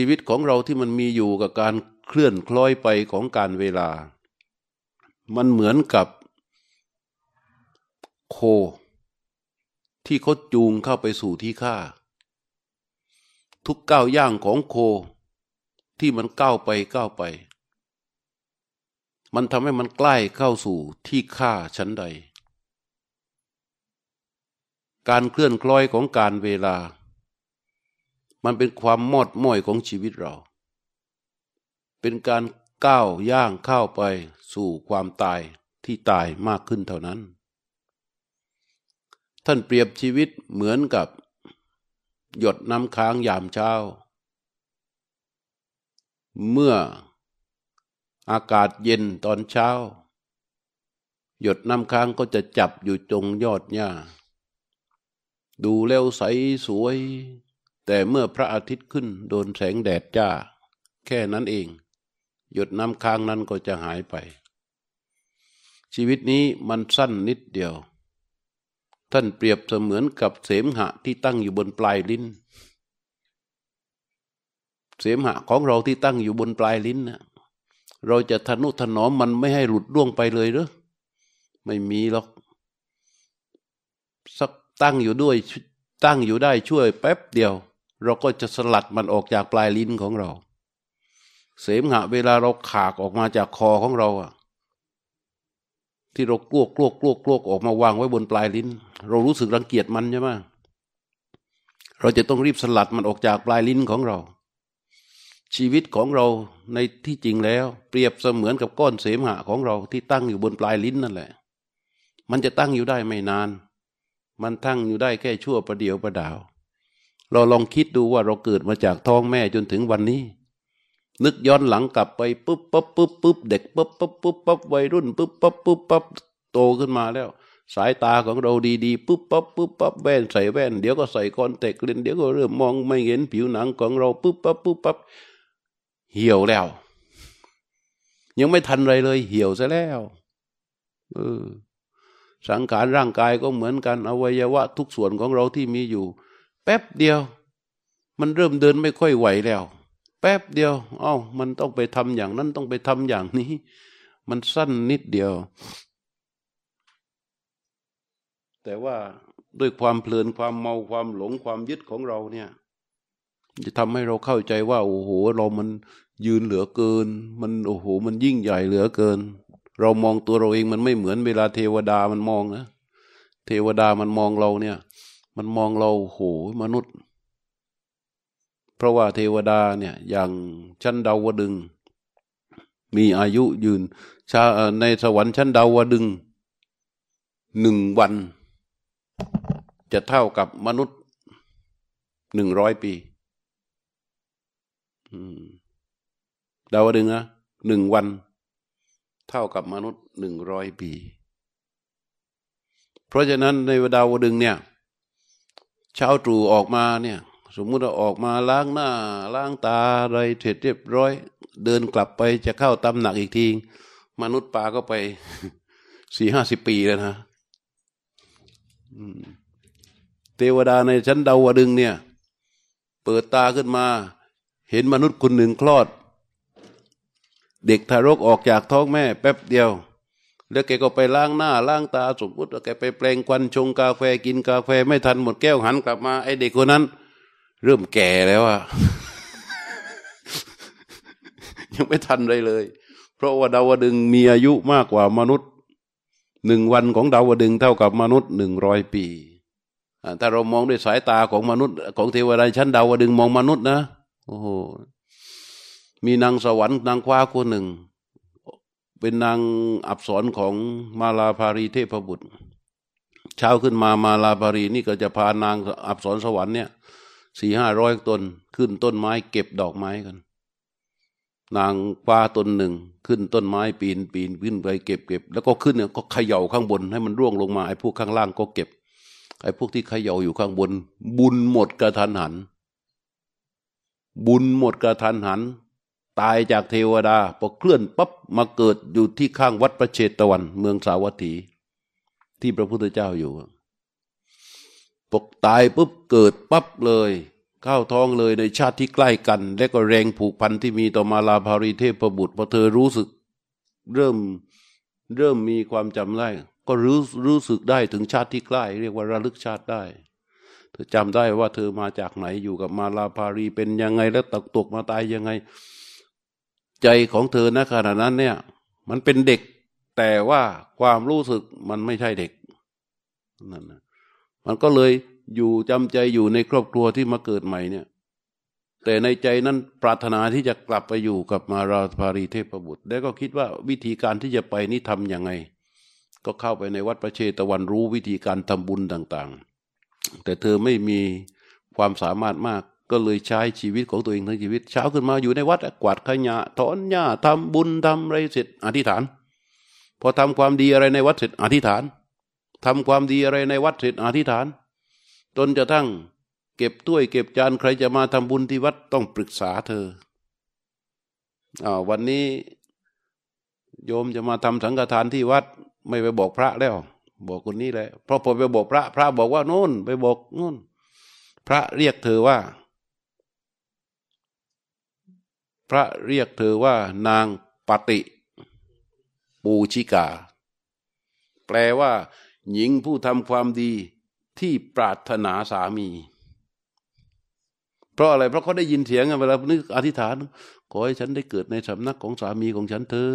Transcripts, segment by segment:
ชีวิตของเราที่มันมีอยู่กับการเคลื่อนคล้อยไปของการเวลา มันเหมือนกับโค ที่เขาจูงเข้าไปสู่ที่ฆ่า ทุกก้าวย่างของโค ที่มันก้าวไปก้าวไป มันทำให้มันใกล้เข้าสู่ที่ฆ่าชั้นใด การเคลื่อนคล้อยของการเวลา มันเป็นความมอดม้อยของชีวิตเรา เป็นการก้าวย่างเข้าไปสู่ความตายที่ตายมากขึ้นเท่านั้น ท่านเปรียบชีวิตเหมือนกับ หยดน้ำค้างยามเช้า เมื่ออากาศเย็นตอนเช้า หยดน้ำค้างก็จะจับอยู่ตรงยอดหญ้า ดูแล้วใสสวย แต่เมื่อพระอาทิตย์ขึ้นโดนแสงแดดจ้า แค่นั้นเอง หยดน้ำค้างนั้นก็จะหายไป ชีวิตนี้มันสั้นนิดเดียว ท่านเปรียบเสมือนกับเสมหะที่ตั้งอยู่บนปลายลิ้น เสมหะของเราที่ตั้งอยู่บนปลายลิ้นนะเราจะทนุถนอมมันไม่ให้หลุดล่วงไปเลยหรือไม่มีหรอกสักตั้งอยู่ด้วยตั้งอยู่ได้ช่วยแป๊บเดียว เราก็จะสลัดมันออกจากปลายลิ้นของเรา เสมหะเวลาเราขากออกมาจากคอของเราอะที่เรากลวกกลวกกลวกกลวกออกมาวางไว้บนปลายลิ้น เรารู้สึกรังเกียจมันใช่ไหมเราจะต้องรีบสลัดมันออกจากปลายลิ้นของเรา ชีวิตของเราในที่จริงแล้ว เปรียบเสมือนกับก้อนเสมหะของเราที่ตั้งอยู่บนปลายลิ้นนั่นแหละ มันจะตั้งอยู่ได้ไม่นาน มันตั้งอยู่ได้แค่ชั่วประเดียวประดาว เราลองคิดดูว่าเราเกิดมาจากท้องแม่จนถึงวันนี้ นึกย้อนหลังกลับไปปุ๊บปุ๊บปุ๊บปุ๊บเด็กปุ๊บปุ๊บปุ๊บปุ๊บวัยรุ่นปุ๊บปุ๊บปุ๊บปุ๊บโตขึ้นมาแล้ว สายตาของเราดีๆปุ๊บปั๊บปุ๊บปั๊บแว่นใส่แว่น เดี๋ยวก็ใส่คอนแทคเลนเดี๋ยวก็เริ่มมองไม่เห็นผิวหนังของเราปุ๊บปั๊บปุ๊บปั๊บเหี่ยวแล้ว ยังไม่ทันไรเลยเหี่ยวซะแล้วเออสังขารร่างกายก็เหมือนกันอวัยวะทุกส่วนของเราที่มีอยู่ ป๊บเดียว มันเริ่มเดินไม่ค่อยไหวแล้ว แป๊บเดียว เอา้า มันต้องไปทำอย่างนั้นต้องไปทำอย่างนี้ มันสั้นนิดเดียว แต่ว่าด้วยความเพลินความเมาความหลงความยึดของเราเนี่ย จะทำให้เราเข้าใจว่า โอ้โห เรามันยืนเหลือเกิน มันโอ้โห มันยิ่งใหญ่เหลือเกิน เรามองตัวเราเองมันไม่เหมือนเวลาเทวดามันมองนะเทวดามันมองเราเนี่ย มันมองเราโหมนุษย์ เพราะว่าเทวดาเนี่ยอย่างชั้นดาวดึง มีอายุยืนชาในสวรรค์ชั้นดาวดึงหนึ่งวัน จะเท่ากับมนุษย์หนึ่งร้อยปีดาวดึงนะหนึ่งวัน เท่ากับมนุษย์หนึ่งร้อยปี เพราะฉะนั้นในดาวดึงเนี่ย เช้าตรู่ออกมาเนี่ย สมมุติเราออกมาล้างหน้า ล้างตาอะไรเสร็จเรียบร้อย เดินกลับไปจะเข้าตำหนักอีกที มนุษย์ป่าก็ไปสี่ห้าสิบปีแล้วนะเทวดาในชั้นดาวดึงเนี่ย เปิดตาขึ้นมา เห็นมนุษย์คนหนึ่งคลอด เด็กทารกออกจากท้องแม่ แป๊บเดียว แล้วแกก็ไปล้างหน้าล้างตาสมมติว่าแกไปแปลงควันชงกาแฟกินกาแฟไม่ทันหมดแก้วหันกลับมาไอเด็กคนนั้น เริ่มแก่แล้วอะยังไม่ทันเลยเลย เพราะว่าดาวดึงมีอายุมากกว่ามนุษย์หนึ่งวันของดาวดึงเท่ากับมนุษย์หนึ่งร้อยปีถ้าเรามองด้วยสายตาของมนุษย์ ของเทวดาชั้นดาวดึงมองมนุษย์นะโอ้โหมีนางสวรรค์นางคว้าคนหนึ่ง เป็นนางอับสรของมาลาภารีเทพบุตร เช้าขึ้นมามาลาภารีนี่ก็จะพานางอับสรสวรรค์เนี่ยสี่ห้าร้อยต้นขึ้นต้นไม้เก็บดอกไม้กัน นางคว้าต้นหนึ่งขึ้นต้นไม้ปีนปีนขึ้นไปเก็บเก็บแล้วก็ขึ้นเนี่ยก็เขย่าข้างบนให้มันร่วงลงมาไอ้พวกข้างล่างก็เก็บไอ้พวกที่เขย่าอยู่ข้างบน บุญหมดกระทันหัน บุญหมดกระทันหัน ตายจากเทวดาพอเคลื่อนปั๊บมาเกิดอยู่ที่ข้างวัดประเชตวัน เมืองสาวัตถี ที่พระพุทธเจ้าอยู่ปกตายปุ๊บเกิดปั๊บเลย เข้าท้องเลยในชาติที่ใกล้กัน และก็แรงผูกพันที่มีต่อมาลาภารีเทพบุตรพอเธอรู้สึก เริ่มเริ่มมีความจำได้ ก็รู้รู้สึกได้ถึงชาติที่ใกล้ เรียกว่าระลึกชาติได้เธอจำได้ว่าเธอมาจากไหนอยู่กับมาลาภารีเป็นยังไง แล้วตกตกมาตายยังไง ใจของเธอณขณะนั้นเนี่ย มันเป็นเด็ก แต่ว่าความรู้สึกมันไม่ใช่เด็กนั่นนะมันก็เลยอยู่จำใจอยู่ในครอบครัวที่มาเกิดใหม่เนี่ย แต่ในใจนั้นปรารถนาที่จะกลับไปอยู่กับมาราภารีเทพบุตร แล้วก็คิดว่าวิธีการที่จะไปนี่ทำยังไง ก็เข้าไปในวัดประเชตวันรู้วิธีการทำบุญต่าง ๆ แต่เธอไม่มีความสามารถมาก ก็เลยใช้ชีวิตของตัวเองทั้งชีวิต เช้าขึ้นมาอยู่ในวัดกวาดขยะถอนหญ้าทำบุญทำอะไรเสร็จอธิษฐาน พอทำความดีอะไรในวัดเสร็จอธิษฐานทำความดีอะไรในวัดเสร็จอธิษฐานจนจะทั้งเก็บถ้วยเก็บจานใครจะมาทำบุญที่วัดต้องปรึกษาเธออาวันนี้โยมจะมาทำสังฆทานที่วัดไม่ไปบอกพระแล้ว บอกคนนี้แหละเพราะพอไปบอกพระ พระบอกว่าโน่น ไปบอกโน่น พระเรียกเธอว่า พระเรียกเธอว่านางปฏิปูชิกา แปลว่า หญิงผู้ทำความดีที่ปรารถนาสามี เพราะอะไร เพราะเขาได้ยินเสียงเวลานึกอธิษฐาน ขอให้ฉันได้เกิดในสำนักของสามีของฉันเธอ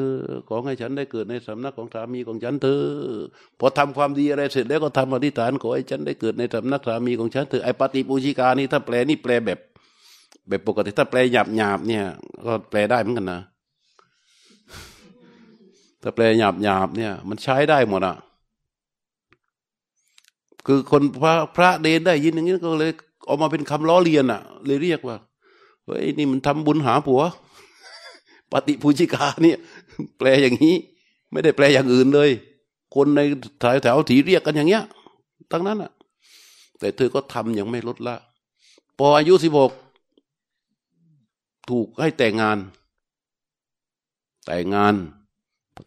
ขอให้ฉันได้เกิดในสำนักของสามีของฉันเธอ พอทำความดีอะไรเสร็จแล้วก็ทำอธิษฐาน ขอให้ฉันได้เกิดในสำนักสามีของฉันเธอ ไอปฏิปูชิกานี่ถ้าแปลนี่แปลแบบ แบบปกติถ้าแปลหยาบหยาบเนี่ย ก็แปลได้เหมือนกันนะถ้าแปลหยาบหยาบเนี่ย มันใช้ได้หมดอะ คือคนพระพระเดนได้ยินอย่างนี้ก็เลยออกมาเป็นคำล้อเลียนอะ เลยเรียกว่าเฮ้ยนี่มันทำบุญหาผัว ปฏิภูชิกาเนี่ย แปลอย่างนี้ ไม่ได้แปลอย่างอื่นเลย คนในแถวแถวถีเรียกกันอย่างเงี้ยทั้งนั้นอะ แต่เธอก็ทำยังไม่ลดละ พออายุสิบหก ถูกให้แต่งงาน แต่งงาน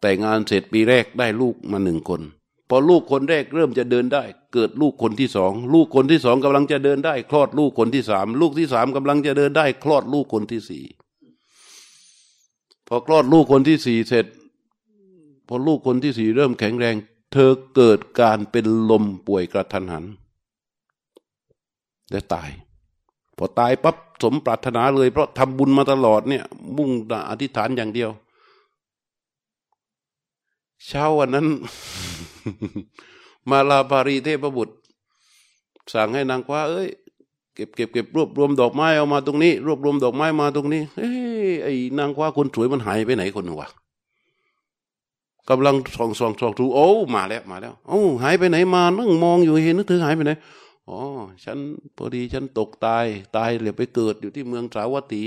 แต่งงานเสร็จปีแรกได้ลูกมาหนึ่งคน พอลูกคนแรกเริ่มจะเดินได้ เกิดลูกคนที่สองลูกคนที่สองกำลังจะเดินได้ คลอดลูกคนที่สามลูกที่สามกำลังจะเดินได้ คลอดลูกคนที่สี่พอคลอดลูกคนที่สี่เสร็จ พอลูกคนที่สี่เริ่มแข็งแรง เธอเกิดการเป็นลมป่วยกระทันหันและตาย พอตายปั๊บ สมปรารถนาเลย เพราะทำบุญมาตลอดเนี่ย มุ่งอธิษฐานอย่างเดียว เช้าวันนั้น มาลาภารีเทพบุตร สั่งให้นางคว้าเอ้ยเก็บเก็บเก็บรวบรวมดอกไม้เอามาตรงนี้ รวบรวมดอกไม้มาตรงนี้เฮ้ยไอ้นางคว้าคนสวยมันหายไปไหนคนหนึ่งวะกำลังส่องส่องส่องดูโอ้มาแล้วมาแล้วโอ้หายไปไหนมานั่งมองอยู่เห็นนึกถึงหายไปไหน อ๋อฉันพอดีฉันตกตายตายเลยไปเกิดอยู่ที่เมืองสาวัตถี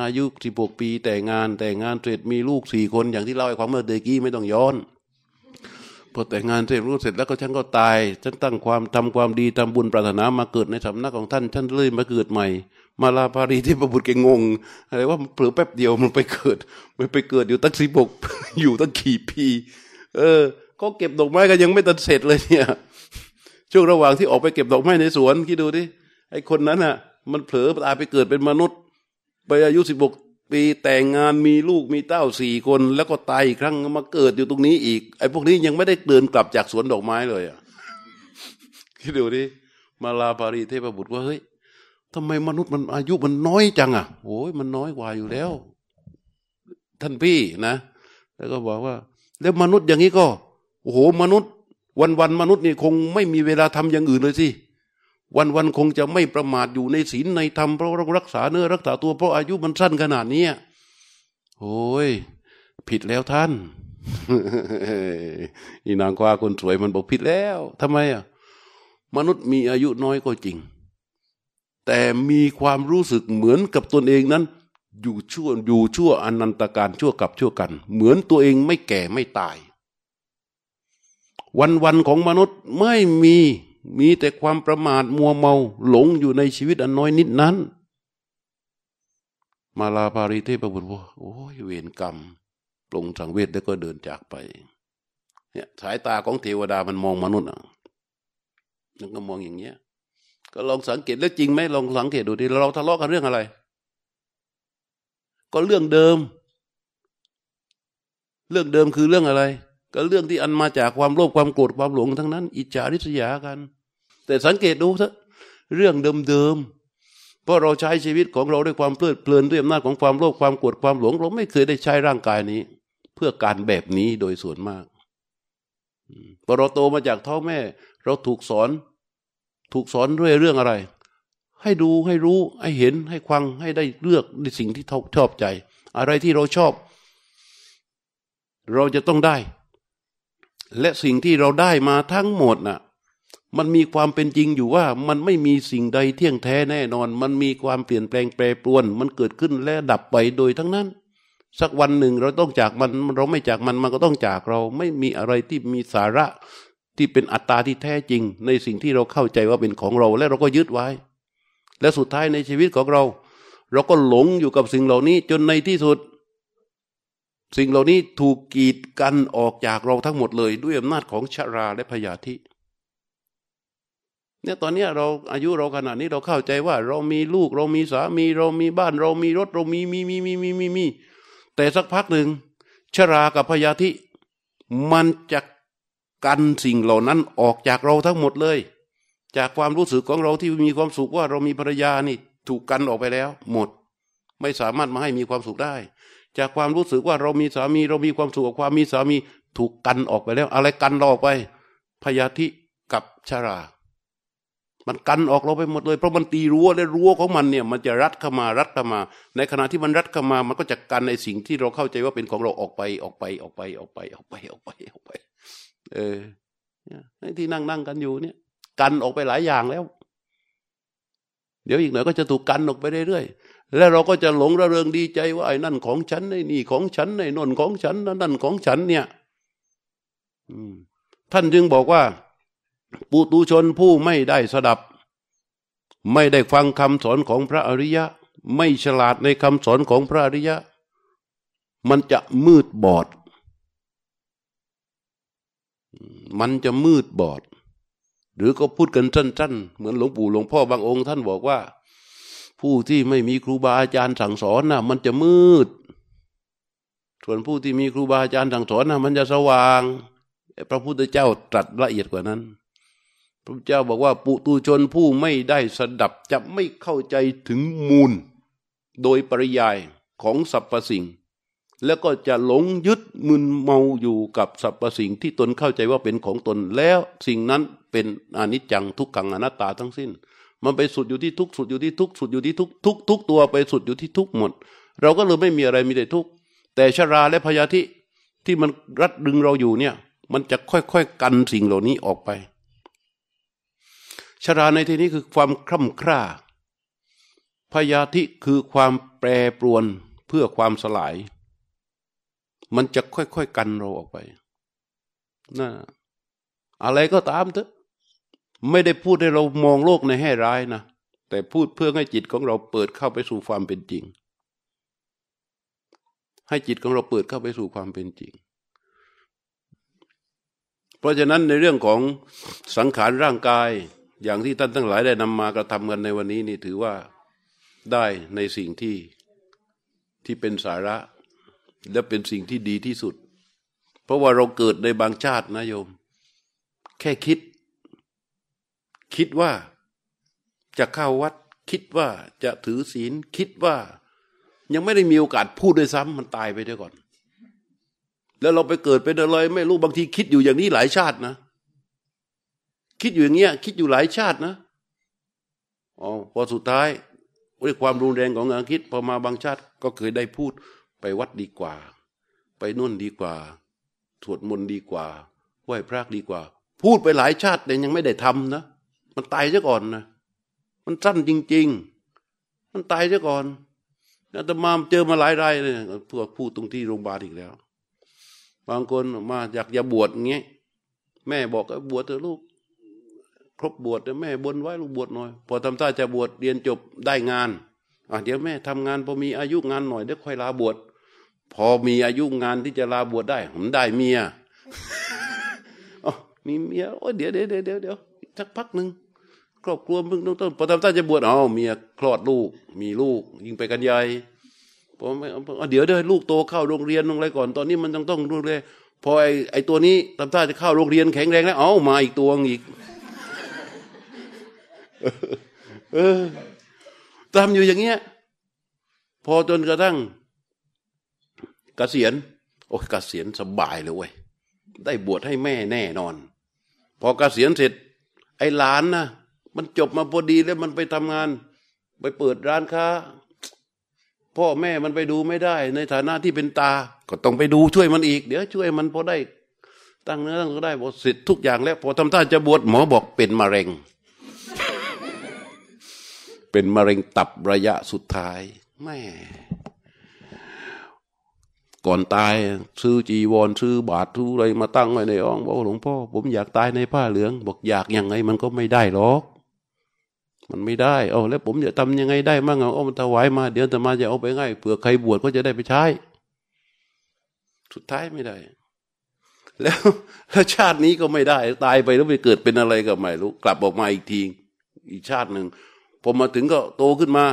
อายุสิบหกปีแต่งงานแต่งงานเสร็จมีลูกสี่คนอย่างที่เล่าให้ความเมื่อเดกี้ไม่ต้องย้อนพอแต่งงานเสร็จรู้เสร็จแล้วก็ฉันก็ตาย ฉันตั้งความทำความดีทำบุญปรารถนามาเกิดในสำนักของท่านฉันเลยมาเกิดใหม่ มาลาภารีที่ประบุตรแกงงอะไรว่าเผลอแป๊บเดียวมันไปเกิด มันไปเกิดอยู่ตั้งสิบกอยู่ตั้งขี่ปี เออ ก็เก็บดอกไม้กันยังไม่ตัดเสร็จเลยเนี่ย ช่วงระหว่างที่ออกไปเก็บดอกไม้ในสวนคิดดูดิไอ้คนนั้นอะ มันเผลอตายไปเกิดเป็นมนุษย์ ไปอายุสิบกปีแต่งงานมีลูกมีเต้าสี่คน แล้วก็ตายอีกครั้งมาเกิดอยู่ตรงนี้อีก ไอ้พวกนี้ยังไม่ได้เดินกลับจากสวนดอกไม้เลยอะคิดดูดิมาลาปารีเทพบุตรว่าเฮ้ยทำไมมนุษย์มันอายุมันน้อยจังอะโอ้ยมันน้อยกว่าอยู่แล้ว ท่านพี่นะ แล้วก็บอกว่า แล้วมนุษย์อย่างนี้ก็โอ้โหมนุษย์ วันวันมนุษย์นี่คงไม่มีเวลาทำอย่างอื่นเลยสิวันวันคงจะไม่ประมาทอยู่ในศีลในธรรมเพราะรักษาเนื้อรักษาตัวเพราะอายุมันสั้นขนาดนี้โอ้ยผิดแล้วท่านอีนางกวาคนสวยมันบอกผิดแล้วทำไมอะมนุษย์มีอายุน้อยก็จริง แต่มีความรู้สึกเหมือนกับตนเองนั้น อยู่ชั่วอยู่ชั่วอนันตการชั่วกับชั่วกัน เหมือนตัวเองไม่แก่ไม่ตาย วันวันของมนุษย์ไม่มีมีแต่ความประมาทมัวเมาหลงอยู่ในชีวิตอันน้อยนิดนั้น มาลาภาริเทพบุตรว่าโอ้ยเวรกรรมปลงสังเวชแล้วก็เดินจากไปเนี่ยสายตาของเทวดามันมองมนุษย์อะนั่นก็มองอย่างเงี้ย ก็ลองสังเกตแล้วจริงไหมลองสังเกตดูดิเราทะเลาะกันเรื่องอะไร ก็เรื่องเดิม เรื่องเดิมคือเรื่องอะไร ก็เรื่องที่อันมาจากความโลภความโกรธความหลงทั้งนั้น อิจฉาริษยากัน แต่สังเกตดูเถอะเรื่องเดิมๆเพราะเราใช้ชีวิตของเราด้วยความเพลิดเพลินด้วยอำนาจของความโลภความโกรธความหลง เราไม่เคยได้ใช้ร่างกายนี้ เพื่อการแบบนี้โดยส่วนมากพอเราโตมาจากท้องแม่ เราถูกสอน ถูกสอนด้วยเรื่องอะไร ให้ดูให้รู้ให้เห็นให้ควังให้ได้เลือกในสิ่งที่ชอบใจ อะไรที่เราชอบ เราจะต้องได้ และสิ่งที่เราได้มาทั้งหมดน่ะ มันมีความเป็นจริงอยู่ว่า มันไม่มีสิ่งใดเที่ยงแท้แน่นอน มันมีความเปลี่ยนแปลงแปรปรวน มันเกิดขึ้นและดับไปโดยทั้งนั้น สักวันหนึ่งเราต้องจากมัน เราไม่จากมันมันก็ต้องจากเรา ไม่มีอะไรที่มีสาระที่เป็นอัตตาที่แท้จริง ในสิ่งที่เราเข้าใจว่าเป็นของเรา และเราก็ยึดไว้ และสุดท้ายในชีวิตของเรา เราก็หลงอยู่กับสิ่งเหล่านี้จนในที่สุด สิ่งเหล่านี้ถูกกีดกันออกจากเราทั้งหมดเลย ด้วยอำนาจของชราและพยาธิเนี่ยตอนนี้เราอายุเราขนาดนี้เราเข้าใจว่า เรามีลูกเรามีสามีเรามีบ้าน เรามีรถเรามีมีมีมีมีมีมีแต่สักพักหนึ่งชรากับพยาธิมันจะกันสิ่งเหล่านั้นออกจากเราทั้งหมดเลย จากความรู้สึกของเราที่มีความสุขว่าเรามีภรรยานี่ ถูกกันออกไปแล้ว หมด ไม่สามารถมาให้มีความสุขได้ จากความรู้สึกว่าเรามีสามี เรามีความสุขกับความมีสามีถูกกันออกไปแล้ว อะไรกันเราออกไป พยาธิกับชรา มันกันออกเราไปหมดเลย เพราะมันตีรั้วและรั้วของมันเนี่ย มันจะรัดเข้ามารัดเข้ามา ในขณะที่มันรัดเข้ามา มันก็จะกันในสิ่งที่เราเข้าใจว่าเป็นของเราออกไปออกไปออกไปออกไปออกไปออกไปออกไป เออที่นั่งนั่งกันอยู่เนี่ย กันออกไปหลายอย่างแล้ว เดี๋ยวอีกหน่อยก็จะถูกกันออกไปเรื่อยๆ แล้วเราก็จะหลงระเริงดีใจว่าไอ้นั่นของฉันไอ้นี่ของฉันไอ้นนของฉันนั่นของฉันเนี่ยท่านจึงบอกว่า ปุตุชนผู้ไม่ได้สดับ ไม่ได้ฟังคำสอนของพระอริยะ ไม่ฉลาดในคำสอนของพระอริยะ มันจะมืดบอด มันจะมืดบอด หรือก็พูดกันสั้นๆ เหมือนหลวงปู่หลวงพ่อบางองค์ ท่านบอกว่า ผู้ที่ไม่มีครูบาอาจารย์สั่งสอนนะ่ะ มันจะมืด ส่วนผู้ที่มีครูบาอาจารย์สั่งสอนนะ่ะ มันจะสว่าง พระพุทธเจ้าตรัสละเอียดกว่านั้น พระพุทธเจ้าบอกว่า ปุตุชนผู้ไม่ได้สดับจะไม่เข้าใจถึงมูล โดยปริยายของสรรพสิ่ง แล้วก็จะหลงยึดมึนเมาอยู่กับสรรพสิ่งที่ตนเข้าใจว่าเป็นของตนแล้วสิ่งนั้นเป็นอนิจจังทุกขังอนัตตาทั้งสิ้น มันไปสุดอยู่ที่ทุกสุดอยู่ที่ทุกสุดอยู่ที่ทุกทุกทุกตัวไปสุดอยู่ที่ทุกหมด เราก็เลยไม่มีอะไรมีแต่ทุกแต่ชราและพยาธิที่มันรัดดึงเราอยู่เนี่ย มันจะค่อยๆกันสิ่งเหล่านี้ออกไป ชราในที่นี้คือความคร่ำคร่าพยาธิคือความแปรปรวนเพื่อความสลาย มันจะค่อยๆกันเราออกไปนะอะไรก็ตามเถอะ ไม่ได้พูดให้เรามองโลกในแง่ร้ายนะแต่พูดเพื่อให้จิตของเราเปิดเข้าไปสู่ความเป็นจริง ให้จิตของเราเปิดเข้าไปสู่ความเป็นจริง เพราะฉะนั้นในเรื่องของสังขารร่างกายอย่างที่ท่านทั้งหลายได้นำมากระทำกันในวันนี้นี่ถือว่าได้ในสิ่งที่ที่เป็นสาระ และเป็นสิ่งที่ดีที่สุด เพราะว่าเราเกิดในบางชาตินะโยม แค่คิด คิดว่าจะเข้าวัด คิดว่าจะถือศีล คิดว่า ยังไม่ได้มีโอกาสพูดด้วยซ้ำมันตายไปด้วยก่อน แล้วเราไปเกิดเป็นอะไรไม่รู้บางทีคิดอยู่อย่างนี้หลายชาตินะ คิดอยู่อย่างเงี้ย คิดอยู่หลายชาตินะอ๋อพอสุดท้ายด้วยความรุนแรงของงานคิดพอมาบางชาติก็เคยได้พูดไปวัดดีกว่า ไปนุ่นดีกว่าสวดมนต์ดีกว่าไหว้พระดีกว่า พูดไปหลายชาติแต่ยังไม่ได้ทำนะ มันตายซะก่อนนะมันสั้นจริง ๆ มันตายซะก่อนอาตมาเจอมาหลายรายเลยพวกพูดตรงที่โรงพยาบาลอีกแล้ว บางคนมาอยากจะบวชเงี้ยแม่บอกบวชเถอะลูก ครบบวชแม่บนไว้ลูกบวชหน่อย พอทำท่าจะบวชเรียนจบได้งานอะเดี๋ยวแม่ทำงานพอมีอายุงานหน่อยเดี๋ยวค่อยลาบวชพอมีอายุงานที่จะลาบวชได้ ผมได้เมียอ๋อมีเมียโอ้เดี๋ยวเดี๋ยวเดี๋ยวเดี๋ยวสักพักหนึ่ง ครอบครัวมึงต้องต้นพอทำท่าจะบวชเอาเมียคลอดลูก มีลูก ยิงไปกันใหญ่ผมเดี๋ยวเดี๋ยวลูกโตเข้าโรงเรียนลงอะไรก่อน ตอนนี้มันต้องต้องดูเลยพอไอไอตัวนี้ทำท่าจะเข้าโรงเรียนแข็งแรงแล้วเอามาอีกตัวอีกเออทำอยู่อย่างเงี้ย พอจนกระทั่งกเกษียณโอ้ยเกษียณสบายเลยเว้ยได้บวชให้แม่แน่นอน พอเกษียณเสร็จ ไอ้หลานนะ มันจบมาพอดีแล้วมันไปทำงาน ไปเปิดร้านค้า พ่อแม่มันไปดูไม่ได้ ในฐานะที่เป็นตา ก็ต้องไปดูช่วยมันอีก เดี๋ยวช่วยมันพอได้ ตั้งเนื้อตั้งตัวได้บอเสร็จทุกอย่างแล้ว พอทำท่าจะบวชหมอบอกเป็นมะเร็ง เป็นมะเร็งตับระยะสุดท้ายแม่ก่อนตายซื้อจีวรซื้อบาทซื้อะไรมาตั้งไว้ในอ่องบอกหลวงพ่อผมอยากตายในผ้าเหลือง บอกอยากยังไงมันก็ไม่ได้หรอก มันไม่ได้เอาแล้วผมจะทำยังไงได้มั่งเอาเอามันถวายมา เดี๋ยวจะมาจะเอาไปง่ายเผื่อใครบวชก็จะได้ไปใช้ สุดท้ายไม่ได้ แล้วแล้วชาตินี้ก็ไม่ได้ ตายไปแล้วไปเกิดเป็นอะไรก็ไม่รู้ กลับออกมาอีกทีอีกชาติหนึ่งผมมาถึงก็โตขึ้นมา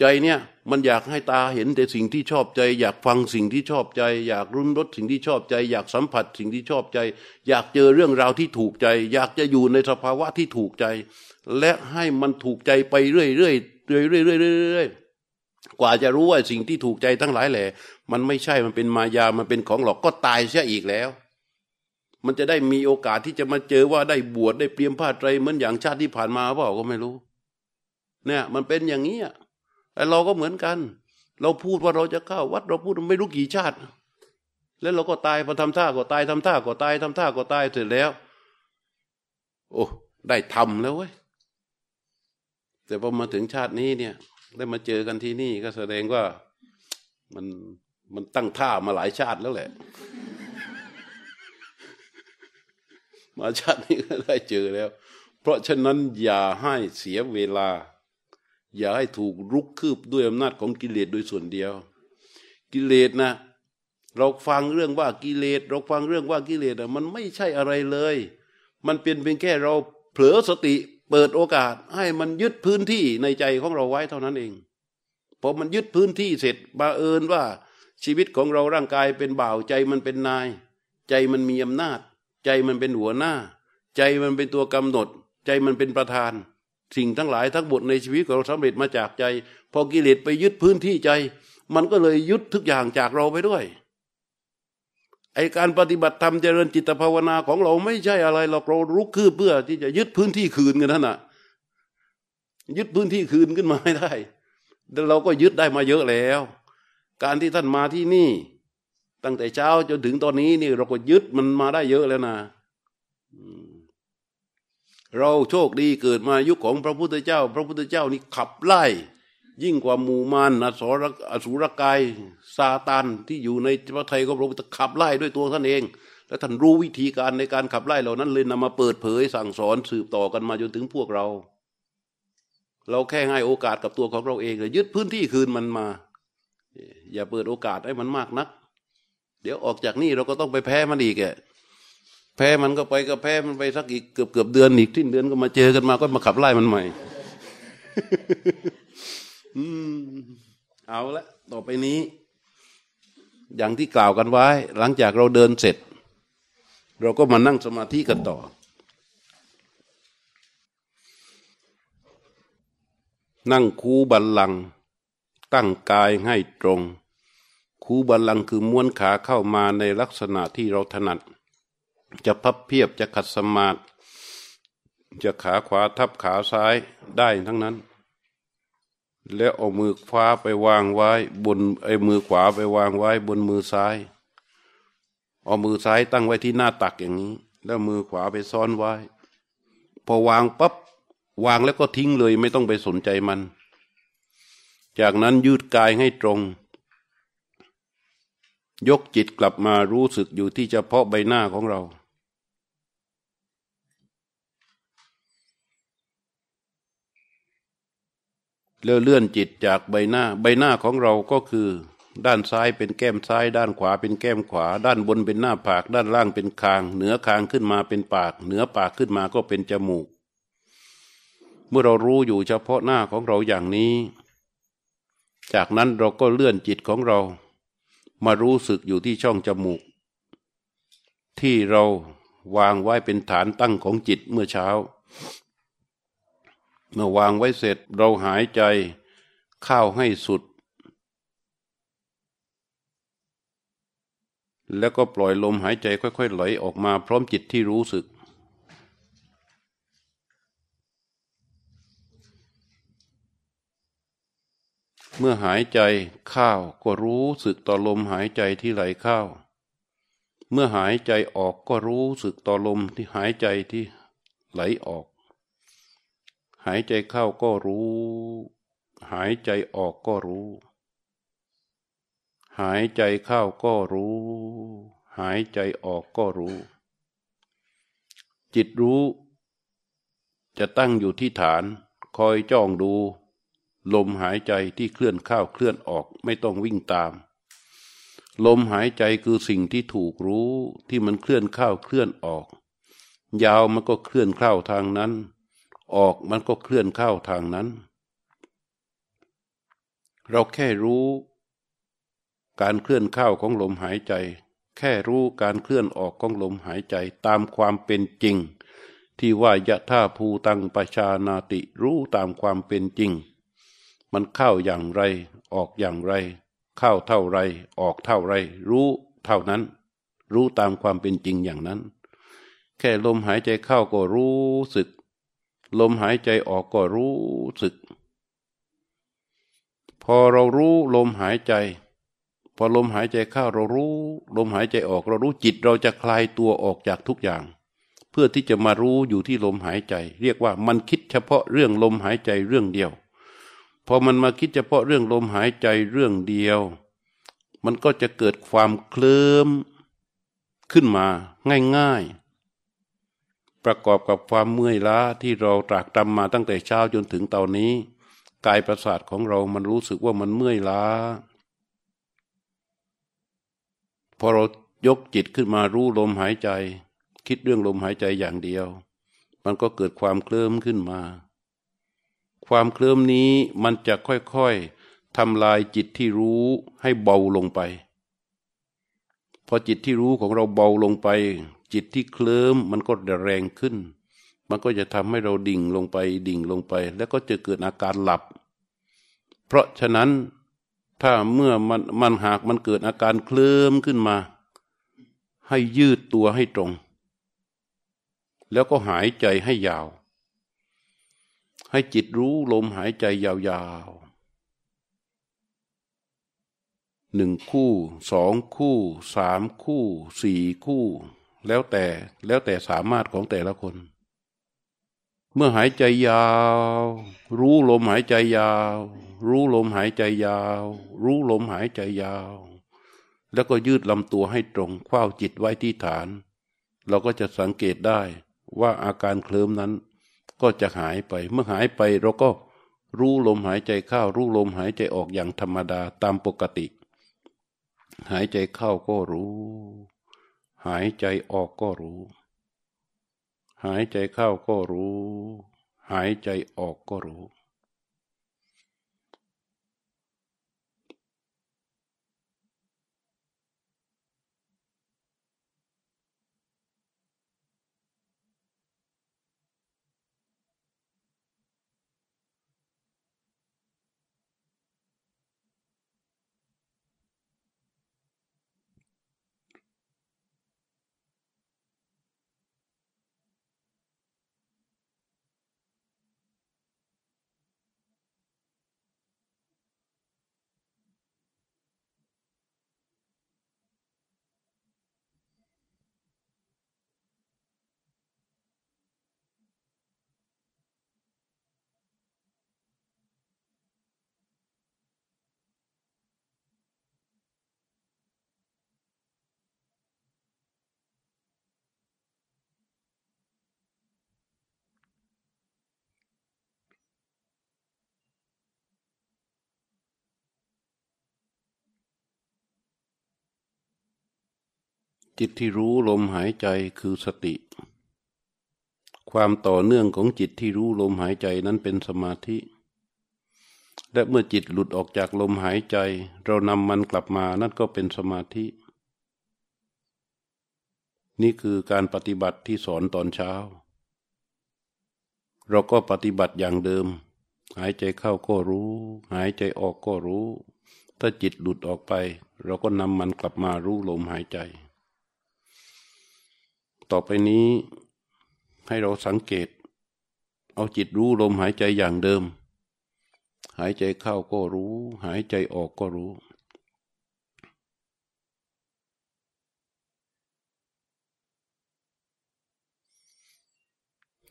ใจเนี่ย มันอยากให้ตาเห็นแต่สิ่งที่ชอบใจ อยากฟังสิ่งที่ชอบใจ อยากรุ่มรสสิ่งที่ชอบใจ อยากสัมผัสสิ่งที่ชอบใจ อยากเจอเรื่องราวที่ถูกใจ อยากจะอยู่ในสภาวะที่ถูกใจ และให้มันถูกใจไปเรื่อยๆเรื่อยๆเรื่อยๆเรื่อยๆกว่าจะรู้ว่าสิ่งที่ถูกใจทั้งหลายแหละมันไม่ใช่มันเป็นมายามันเป็นของหลอกก็ตายเสียอีกแล้ว มันจะได้มีโอกาสที่จะมาเจอว่าได้บวชได้เปลี่ยมผ้าไตรเหมือนอย่างชาติที่ผ่านมาเปล่าก็ไม่รู้ เนี่ย มันเป็นอย่างนี้ไอ้เราก็เหมือนกัน เราพูดว่าเราจะเข้าวัดเราพูดไม่รู้กี่ชาติ แล้วเราก็ตายพอทำท่าก็ตายทำท่าก็ตายทำท่าก็ตายเสร็จแล้ว โอ้ได้ทำแล้วเว้ย แต่พอมาถึงชาตินี้เนี่ย ได้มาเจอกันที่นี่ก็แสดงว่ามันมันตั้งท่ามาหลายชาติแล้วแหละ มาชาตินี้ก็ได้เจอแล้ว เพราะฉะนั้นอย่าให้เสียเวลา อย่าให้ถูกรุกคืบด้วยอำนาจของกิเลสโดยส่วนเดียว กิเลสนะเราฟังเรื่องว่ากิเลสเราฟังเรื่องว่ากิเลสมันไม่ใช่อะไรเลย มันเป็นเพียงแค่เราเผลอสติ เปิดโอกาสให้มันยึดพื้นที่ในใจของเราไว้เท่านั้นเองพอมันยึดพื้นที่เสร็จบาเอิญว่า ชีวิตของเราร่างกายเป็นบ่าวใจมันเป็นนาย ใจมันมีอำนาจ ใจมันเป็นหัวหน้า ใจมันเป็นตัวกำหนด ใจมันเป็นประธาน สิ่งทั้งหลายทั้งหมดในชีวิตของเราสำเร็จมาจากใจ พอกิเลสไปยึดพื้นที่ใจ มันก็เลยยึดทุกอย่างจากเราไปด้วย ไอการปฏิบัติธรรมเจริญจิตภาวนาของเราไม่ใช่อะไรเราเรารุกคือเพื่อที่จะยึดพื้นที่คืนกันนั่นน่ะ ยึดพื้นที่คืนขึ้นมาไม่ได้แต่เราก็ยึดได้มาเยอะแล้ว การที่ท่านมาที่นี่ ตั้งแต่เช้าจนถึงตอนนี้นี่เราก็ยึดมันมาได้เยอะแล้วนะเราโชคดีเกิดมายุคของพระพุทธเจ้า พระพุทธเจ้านี่ขับไล่ ยิ่งกว่าหมู่มารอสรอสุรกายซาตานที่อยู่ในพระไทยก็พระพุทธขับไล่ด้วยตัวท่านเอง และท่านรู้วิธีการในการขับไล่เหล่านั้นเลยนำมาเปิดเผยสั่งสอนสืบต่อกันมาจนถึงพวกเรา เราแค่ให้โอกาสกับตัวของเราเองเลยยึดพื้นที่คืนมันมา อย่าเปิดโอกาสให้มันมากนัก เดี๋ยวออกจากนี่เราก็ต้องไปแพ้มันอีกแกแพ้มันก็ไปก็แพ้มันไปสักอีกเกือบเกือบเดือนอีกทิ้นเดือนก็มาเจอกันมาก็มาขับไล่มันใหม่ อืม เอาละต่อไปนี้ อย่างที่กล่าวกันไว้ หลังจากเราเดินเสร็จ เราก็มานั่งสมาธิกันต่อ นั่งคูบัลลัง ตั้งกายให้ตรง คูบัลลังคือม้วนขาเข้ามาในลักษณะที่เราถนัด จะพับเพียบจะขัดสมาธิจะขาขวาทับขาซ้ายได้ทั้งนั้น แล้วเอามือขวาไปวางไว้ บนไอ้มือขวาไปวางไว้ บนมือซ้าย เอามือซ้ายตั้งไว้ที่หน้าตักอย่างนี้ แล้วมือขวาไปซ้อนไว้ พอวางปับ๊บวางแล้วก็ทิ้งเลยไม่ต้องไปสนใจมัน จากนั้นยืดกายให้ตรง ยกจิตกลับมารู้สึกอยู่ที่เฉพาะใบหน้าของเรา เลื่อเลื่อนจิตจากใบหน้า ใบหน้าของเราก็คือ ด้านซ้ายเป็นแก้มซ้าย ด้านขวาเป็นแก้มขวา ด้านบนเป็นหน้าผาก ด้านล่างเป็นคาง เหนือคางขึ้นมาเป็นปาก เหนือปากขึ้นมาก็เป็นจมูก เมื่อเรารู้อยู่เฉพาะหน้าของเราอย่างนี้ จากนั้นเราก็เลื่อนจิตของเรา มารู้สึกอยู่ที่ช่องจมูก ที่เราวางไว้เป็นฐานตั้งของจิตเมื่อเช้า เมื่อวางไว้เสร็จเราหายใจเข้าให้สุด แล้วก็ปล่อยลมหายใจค่อยๆไหลออกมาพร้อมจิตที่รู้สึก เมื่อหายใจเข้าก็รู้สึกต่อลมหายใจที่ไหลเข้า เมื่อหายใจออกก็รู้สึกต่อลมที่หายใจที่ไหลออก หายใจเข้าก็รู้ หายใจออกก็รู้ หายใจเข้าก็รู้ หายใจออกก็รู้ จิตรู้ จะตั้งอยู่ที่ฐาน คอยจ้องดู ลมหายใจที่เคลื่อนเข้าเคลื่อนออกไม่ต้องวิ่งตาม ลมหายใจคือสิ่งที่ถูกรู้ที่มันเคลื่อนเข้าเคลื่อนออก ยาวมันก็เคลื่อนเข้าทางนั้น ออกมันก็เคลื่อนเข้าทางนั้น เราแค่รู้การเคลื่อนเข้าของลมหายใจ แค่รู้การเคลื่อนออกของลมหายใจตามความเป็นจริง ที่ว่ายะท่าภูตังปชานาติรู้ตามความเป็นจริง มันเข้าอย่างไร ออกอย่างไร เข้าเท่าไร ออกเท่าไร รู้เท่านั้น รู้ตามความเป็นจริงอย่างนั้น แค่ลมหายใจเข้าก็รู้สึก ลมหายใจออกก็รู้สึก พอเรารู้ลมหายใจ พอลมหายใจเข้าเรารู้ ลมหายใจออกเรารู้จิตเราจะคลายตัวออกจากทุกอย่าง เพื่อที่จะมารู้อยู่ที่ลมหายใจ เรียกว่ามันคิดเฉพาะเรื่องลมหายใจเรื่องเดียว พอมันมาคิดเฉพาะเรื่องลมหายใจเรื่องเดียว มันก็จะเกิดความเคลิ้มขึ้นมาง่ายๆ ประกอบกับความเมื่อยล้าที่เราตรากตรำมาตั้งแต่เช้าจนถึงตอนนี้ กายประสาทของเรามันรู้สึกว่ามันเมื่อยล้า พอเรายกจิตขึ้นมารู้ลมหายใจ คิดเรื่องลมหายใจอย่างเดียว มันก็เกิดความเคลิ้มขึ้นมา ความเคลิ้มนี้มันจะค่อยๆทำลายจิตที่รู้ให้เบาลงไป พอจิตที่รู้ของเราเบาลงไปจิตที่เคลิ้มมันก็จะแรงขึ้น มันก็จะทำให้เราดิ่งลงไปดิ่งลงไป แล้วก็จะเกิดอาการหลับ เพราะฉะนั้นถ้าเมื่อมันมันหากมันเกิดอาการเคลิ้มขึ้นมา ให้ยืดตัวให้ตรง แล้วก็หายใจให้ยาว ให้จิตรู้ลมหายใจยาวๆหนึ่งคู่สองคู่สามคู่สี่คู่ แล้วแต่แล้วแต่สามารถของแต่ละคน เมื่อหายใจยาว รู้ลมหายใจยาว รู้ลมหายใจยาว รู้ลมหายใจยาว แล้วก็ยืดลำตัวให้ตรงคว้าจิตไว้ที่ฐาน เราก็จะสังเกตได้ว่าอาการเคลิ้มนั้น ก็จะหายไป เมื่อหายไปเราก็รู้ลมหายใจเข้า รู้ลมหายใจออกอย่างธรรมดาตามปกติ หายใจเข้าก็รู้ หายใจออกก็รู้ หายใจเข้าก็รู้ หายใจออกก็รู้ จิตที่รู้ลมหายใจคือสติ ความต่อเนื่องของจิตที่รู้ลมหายใจนั้นเป็นสมาธิ และเมื่อจิตหลุดออกจากลมหายใจ เรานำมันกลับมานั่นก็เป็นสมาธิ นี่คือการปฏิบัติที่สอนตอนเช้า เราก็ปฏิบัติอย่างเดิม หายใจเข้าก็รู้ หายใจออกก็รู้ ถ้าจิตหลุดออกไป เราก็นำมันกลับมารู้ลมหายใจ ต่อไปนี้ให้เราสังเกต เอาจิตรู้ลมหายใจอย่างเดิม หายใจเข้าก็รู้ หายใจออกก็รู้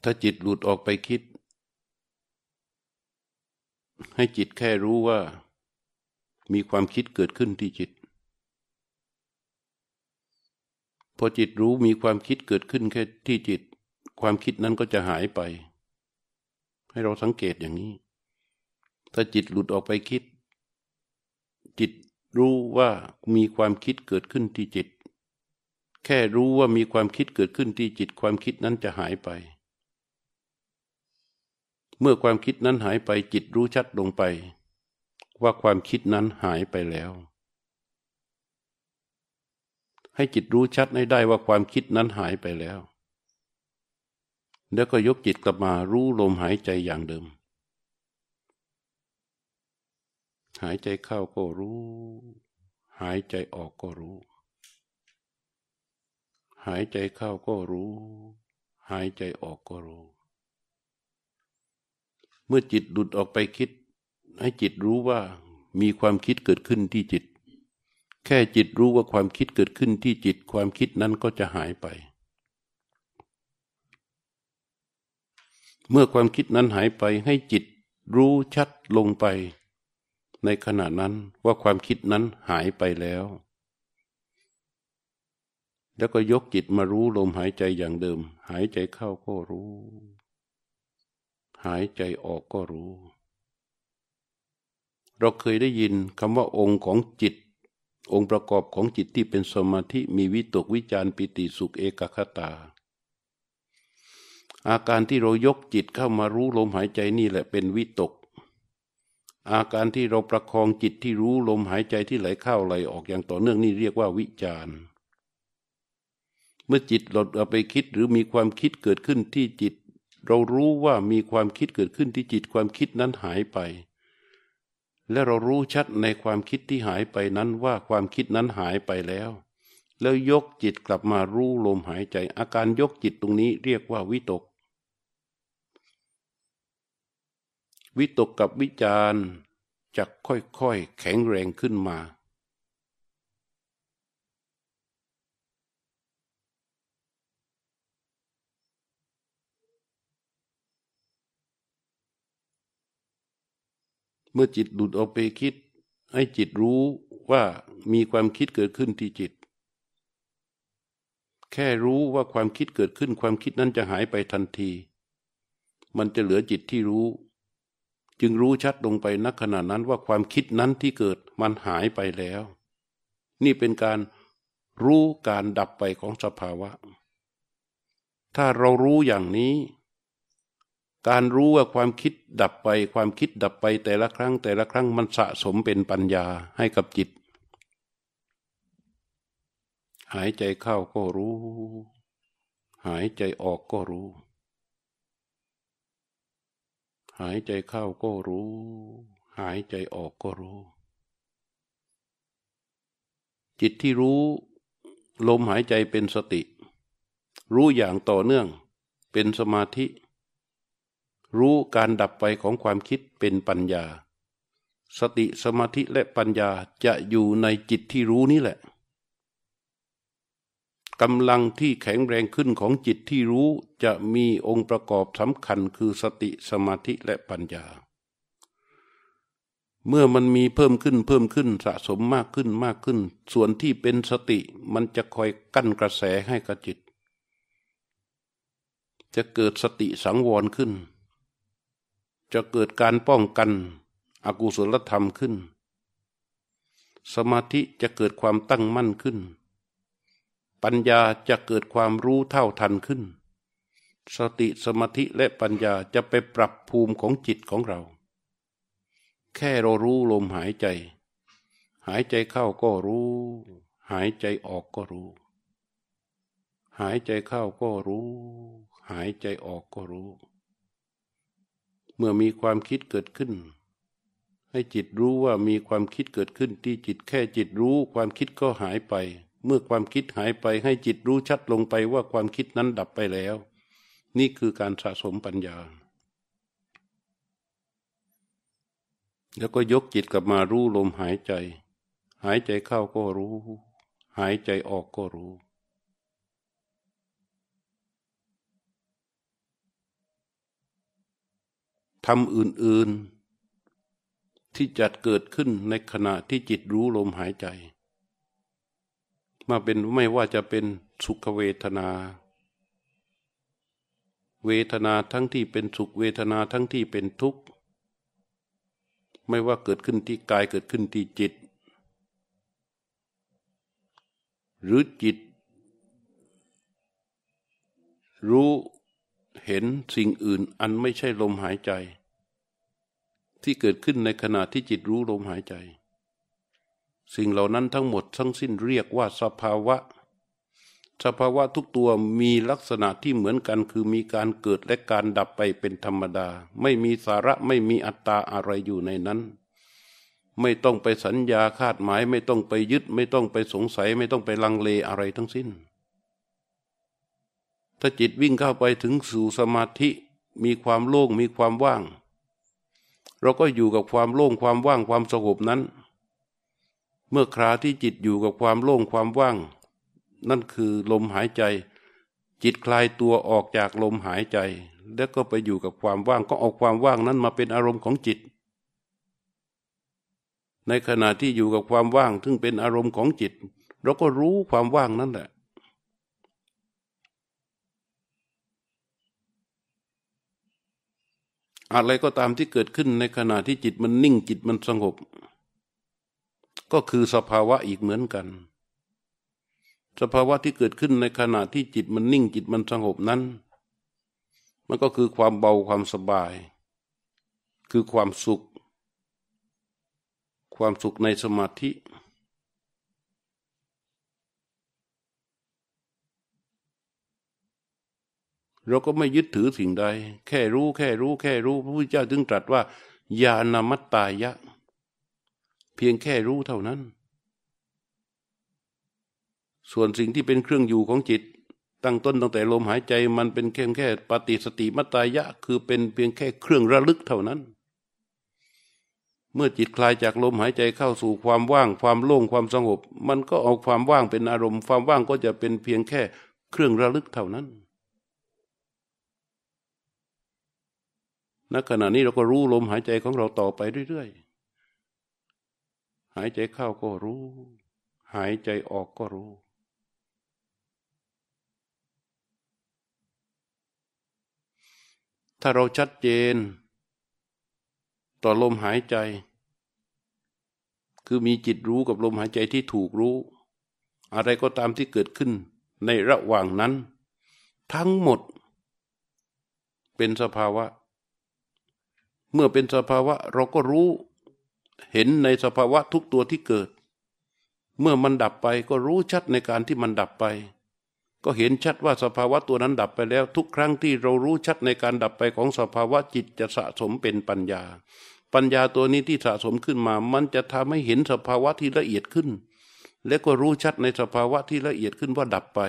ถ้าจิตหลุดออกไปคิด ให้จิตแค่รู้ว่า มีความคิดเกิดขึ้นที่จิต พอจิตรู้มีความคิดเกิดขึ้นแค่ที่จิต ความคิดนั้นก็จะหายไป ให้เราสังเกตอย่างนี้ ถ้าจิตหลุดออกไปคิด จิตรู้ว่ามีความคิดเกิดขึ้นที่จิต แค่รู้ว่ามีความคิดเกิดขึ้นที่จิต ความคิดนั้นจะหายไป เมื่อความคิดนั้นหายไปจิตรู้ชัดลงไป ว่าความคิดนั้นหายไปแล้ว ให้จิตรู้ชัดให้ได้ว่าความคิดนั้นหายไปแล้ว แล้วก็ยกจิตกลับมารู้ลมหายใจอย่างเดิม หายใจเข้าก็รู้ หายใจออกก็รู้ หายใจเข้าก็รู้ หายใจออกก็รู้ เมื่อจิตหลุดออกไปคิด ให้จิตรู้ว่ามีความคิดเกิดขึ้นที่จิต แค่จิตรู้ว่าความคิดเกิดขึ้นที่จิตความคิดนั้นก็จะหายไป เมื่อความคิดนั้นหายไปให้จิตรู้ชัดลงไป ในขณะนั้นว่าความคิดนั้นหายไปแล้ว แล้วก็ยกจิตมารู้ลมหายใจอย่างเดิม หายใจเข้าก็รู้ หายใจออกก็รู้ เราเคยได้ยินคำว่าองค์ของจิต องค์ประกอบของจิตที่เป็นสมาธิมีวิตกวิจารปิติสุขเอกคตา อาการที่เรายกจิตเข้ามารู้ลมหายใจนี่แหละเป็นวิตก อาการที่เราประคองจิตที่รู้ลมหายใจที่ไหลเข้าไหลออกอย่างต่อเนื่องนี่เรียกว่าวิจารเมื่อจิตหลดเอาไปคิดหรือมีความคิดเกิดขึ้นที่จิต เรารู้ว่ามีความคิดเกิดขึ้นที่จิตความคิดนั้นหายไป และเรารู้ชัดในความคิดที่หายไปนั้นว่าความคิดนั้นหายไปแล้ว แล้วยกจิตกลับมารู้ลมหายใจ อาการยกจิตตรงนี้เรียกว่าวิตก วิตกกับวิจารจะค่อยๆแข็งแรงขึ้นมา เมื่อจิตดุดออกไปคิด ให้จิตรู้ว่ามีความคิดเกิดขึ้นที่จิต แค่รู้ว่าความคิดเกิดขึ้นความคิดนั้นจะหายไปทันที มันจะเหลือจิตที่รู้ จึงรู้ชัดลงไปนักขณะนั้นว่าความคิดนั้นที่เกิดมันหายไปแล้ว นี่เป็นการรู้การดับไปของสภาวะ ถ้าเรารู้อย่างนี้ การรู้ว่าความคิดดับไป ความคิดดับไปแต่ละครั้ง แต่ละครั้งมันสะสมเป็นปัญญาให้กับจิต หายใจเข้าก็รู้ หายใจออกก็รู้ หายใจเข้าก็รู้ หายใจออกก็รู้ จิตที่รู้ ลมหายใจเป็นสติ รู้อย่างต่อเนื่อง เป็นสมาธิ รู้การดับไปของความคิดเป็นปัญญา สติสมาธิและปัญญาจะอยู่ในจิตที่รู้นี่แหละกำลังที่แข็งแรงขึ้นของจิตที่รู้จะมีองค์ประกอบสำคัญคือสติสมาธิและปัญญา เมื่อมันมีเพิ่มขึ้นเพิ่มขึ้นสะสมมากขึ้นมากขึ้น ส่วนที่เป็นสติมันจะคอยกั้นกระแสให้กับจิต จะเกิดสติสังวรขึ้น จะเกิดการป้องกันอกุศลธรรมขึ้น สมาธิจะเกิดความตั้งมั่นขึ้น ปัญญาจะเกิดความรู้เท่าทันขึ้น สติสมาธิและปัญญาจะไปปรับภูมิของจิตของเรา แค่เรารู้ลมหายใจ หายใจเข้าก็รู้ หายใจออกก็รู้ หายใจเข้าก็รู้ หายใจออกก็รู้ เมื่อมีความคิดเกิดขึ้น ให้จิตรู้ว่ามีความคิดเกิดขึ้นที่จิตแค่จิตรู้ความคิดก็หายไป เมื่อความคิดหายไปให้จิตรู้ชัดลงไปว่าความคิดนั้นดับไปแล้ว นี่คือการสะสมปัญญา แล้วก็ยกจิตกลับมารู้ลมหายใจ หายใจเข้าก็รู้ หายใจออกก็รู้ ทำอื่นๆ ที่จัดเกิดขึ้นในขณะที่จิตรู้ลมหายใจ มาเป็นไม่ว่าจะเป็นสุขเวทนา เวทนาทั้งที่เป็นสุขเวทนาทั้งที่เป็นทุกข์ ไม่ว่าเกิดขึ้นที่กายเกิดขึ้นที่จิต หรือจิต รู้ เห็นสิ่งอื่นอันไม่ใช่ลมหายใจ ที่เกิดขึ้นในขณะที่จิตรู้ลมหายใจ สิ่งเหล่านั้นทั้งหมดทั้งสิ้นเรียกว่าสภาวะ สภาวะทุกตัวมีลักษณะที่เหมือนกันคือมีการเกิดและการดับไปเป็นธรรมดา ไม่มีสาระไม่มีอัตตาอะไรอยู่ในนั้นไม่ต้องไปสัญญาคาดหมาย ไม่ต้องไปยึด ไม่ต้องไปสงสัย ไม่ต้องไปลังเลอะไรทั้งสิ้น ถ้าจิตวิ่งเข้าไปถึงสู่สมาธิมีความโล่งมีความว่าง เราก็อยู่กับความโล่งความว่างความสงบนั้น เมื่อคราที่จิตอยู่กับความโล่งความว่าง นั่นคือลมหายใจ จิตคลายตัวออกจากลมหายใจ แล้วก็ไปอยู่กับความว่างก็เอาความว่างนั้นมาเป็นอารมณ์ของจิต ในขณะที่อยู่กับความว่าง ซึ่งเป็นอารมณ์ของจิต เราก็รู้ความว่างนั่นแหละ อะไรก็ตามที่เกิดขึ้นในขณะที่จิตมันนิ่งจิตมันสงบ ก็คือสภาวะอีกเหมือนกัน สภาวะที่เกิดขึ้นในขณะที่จิตมันนิ่งจิตมันสงบนั้น มันก็คือความเบาความสบาย คือความสุข ความสุขในสมาธิ เราก็ไม่ยึดถือสิ่งใด แค่รู้แค่รู้แค่รู้ พระพุทธเจ้าจึงตรัสว่าญาณมัตตายะ เพียงแค่รู้เท่านั้น ส่วนสิ่งที่เป็นเครื่องอยู่ของจิต ตั้งต้นตั้งแต่ลมหายใจมันเป็นแค่แค่ปฏิสติมัตตายะ คือเป็นเพียงแค่เครื่องระลึกเท่านั้น เมื่อจิตคลายจากลมหายใจเข้าสู่ความว่าง ความโล่งความสงบ มันก็เอาความว่างเป็นอารมณ์ ความว่างก็จะเป็นเพียงแค่เครื่องระลึกเท่านั้น ณขณะนี้เราก็รู้ลมหายใจของเราต่อไปเรื่อยๆ หายใจเข้าก็รู้ หายใจออกก็รู้ ถ้าเราชัดเจน ต่อลมหายใจ คือมีจิตรู้กับลมหายใจที่ถูกรู้ อะไรก็ตามที่เกิดขึ้นในระหว่างนั้น ทั้งหมด เป็นสภาวะ เมื่อเป็นสภาวะเราก็รู้ เห็นในสภาวะทุกตัวที่เกิด เมื่อมันดับไปก็รู้ชัดในการที่มันดับไป ก็เห็นชัดว่าสภาวะตัวนั้นดับไปแล้ว ทุกครั้งที่เรารู้ชัดในการดับไปของสภาวะจิตจะสะสมเป็นปัญญา ปัญญาตัวนี้ที่สะสมขึ้นมา มันจะทำให้เห็นสภาวะที่ละเอียดขึ้น และก็รู้ชัดในสภาวะที่ละเอียดขึ้นว่าดับไป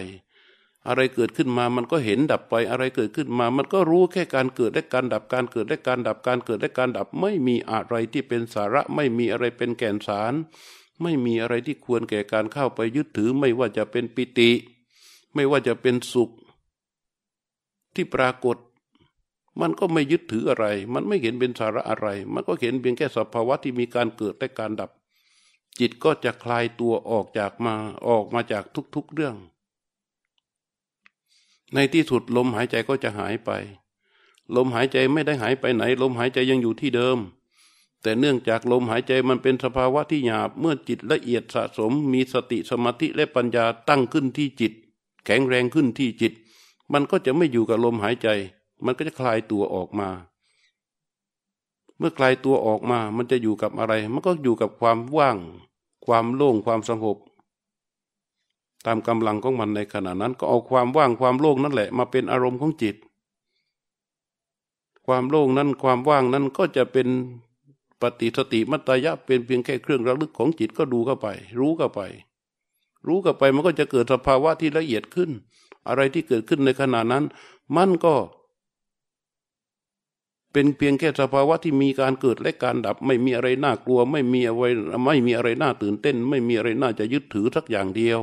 อะไรเกิดขึ้นมามันก็เห็นดับไป อะไรเกิดขึ้นมา มันก็รู้แค่การเกิดและการดับการเกิดและการดับการเกิดและการดับ ไม่มีอะไรที่เป็นสาระไม่มีอะไรเป็นแก่นสาร ไม่มีอะไรที่ควรแก่การเข้าไปยึดถือไม่ว่าจะเป็นปิติ ไม่ว่าจะเป็นสุข ที่ปรากฏ มันก็ไม่ยึดถืออะไร มันไม่เห็นเป็นสาระอะไร มันก็เห็นเพียงแค่สภาวะที่มีการเกิดและการดับ จิตก็จะคลายตัวออกจากมาออกมาจากทุกๆเรื่อง ในที่สุดลมหายใจก็จะหายไป ลมหายใจไม่ได้หายไปไหน ลมหายใจยังอยู่ที่เดิม แต่เนื่องจากลมหายใจมันเป็นสภาวะที่หยาบเมื่อจิตละเอียดสะสม มีสติสมาธิและปัญญาตั้งขึ้นที่จิต แข็งแรงขึ้นที่จิต มันก็จะไม่อยู่กับลมหายใจ มันก็จะคลายตัวออกมา เมื่อคลายตัวออกมา มันจะอยู่กับอะไร มันก็อยู่กับความว่าง ความโล่งความสงบ ตามกำลังของมันในขณะนั้น ก็เอาความว่างความโล่งนั่นแหละ มาเป็นอารมณ์ของจิต ความโล่งนั้นความว่างนั้นก็จะเป็นปฏิสติมัตยะเป็นเพียงแค่เครื่องระลึกของจิตก็ดูเข้าไป รู้เข้าไป รู้เข้าไปมันก็จะเกิดสภาวะที่ละเอียดขึ้น อะไรที่เกิดขึ้นในขณะนั้น มันก็เป็นเพียงแค่สภาวะที่มีการเกิดและการดับ ไม่มีอะไรน่ากลัว ไม่มีอะไรไม่มีอะไรน่าตื่นเต้น ไม่มีอะไรน่าจะยึดถือสักอย่างเดียว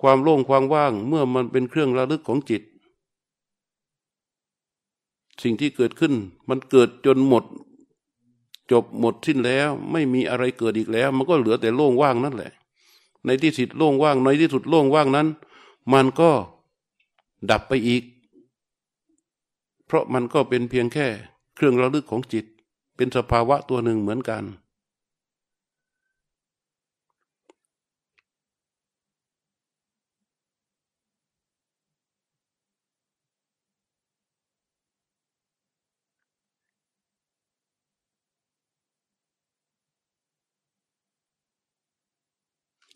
ความโล่งความว่างเมื่อมันเป็นเครื่องระลึกของจิต สิ่งที่เกิดขึ้นมันเกิดจนหมด จบหมดสิ้นแล้ว ไม่มีอะไรเกิดอีกแล้ว มันก็เหลือแต่โล่งว่างนั่นแหละ ในที่สุดโล่งว่างในที่สุดโล่งว่างนั้น มันก็ดับไปอีก เพราะมันก็เป็นเพียงแค่ เครื่องระลึกของจิต เป็นสภาวะตัวหนึ่งเหมือนกัน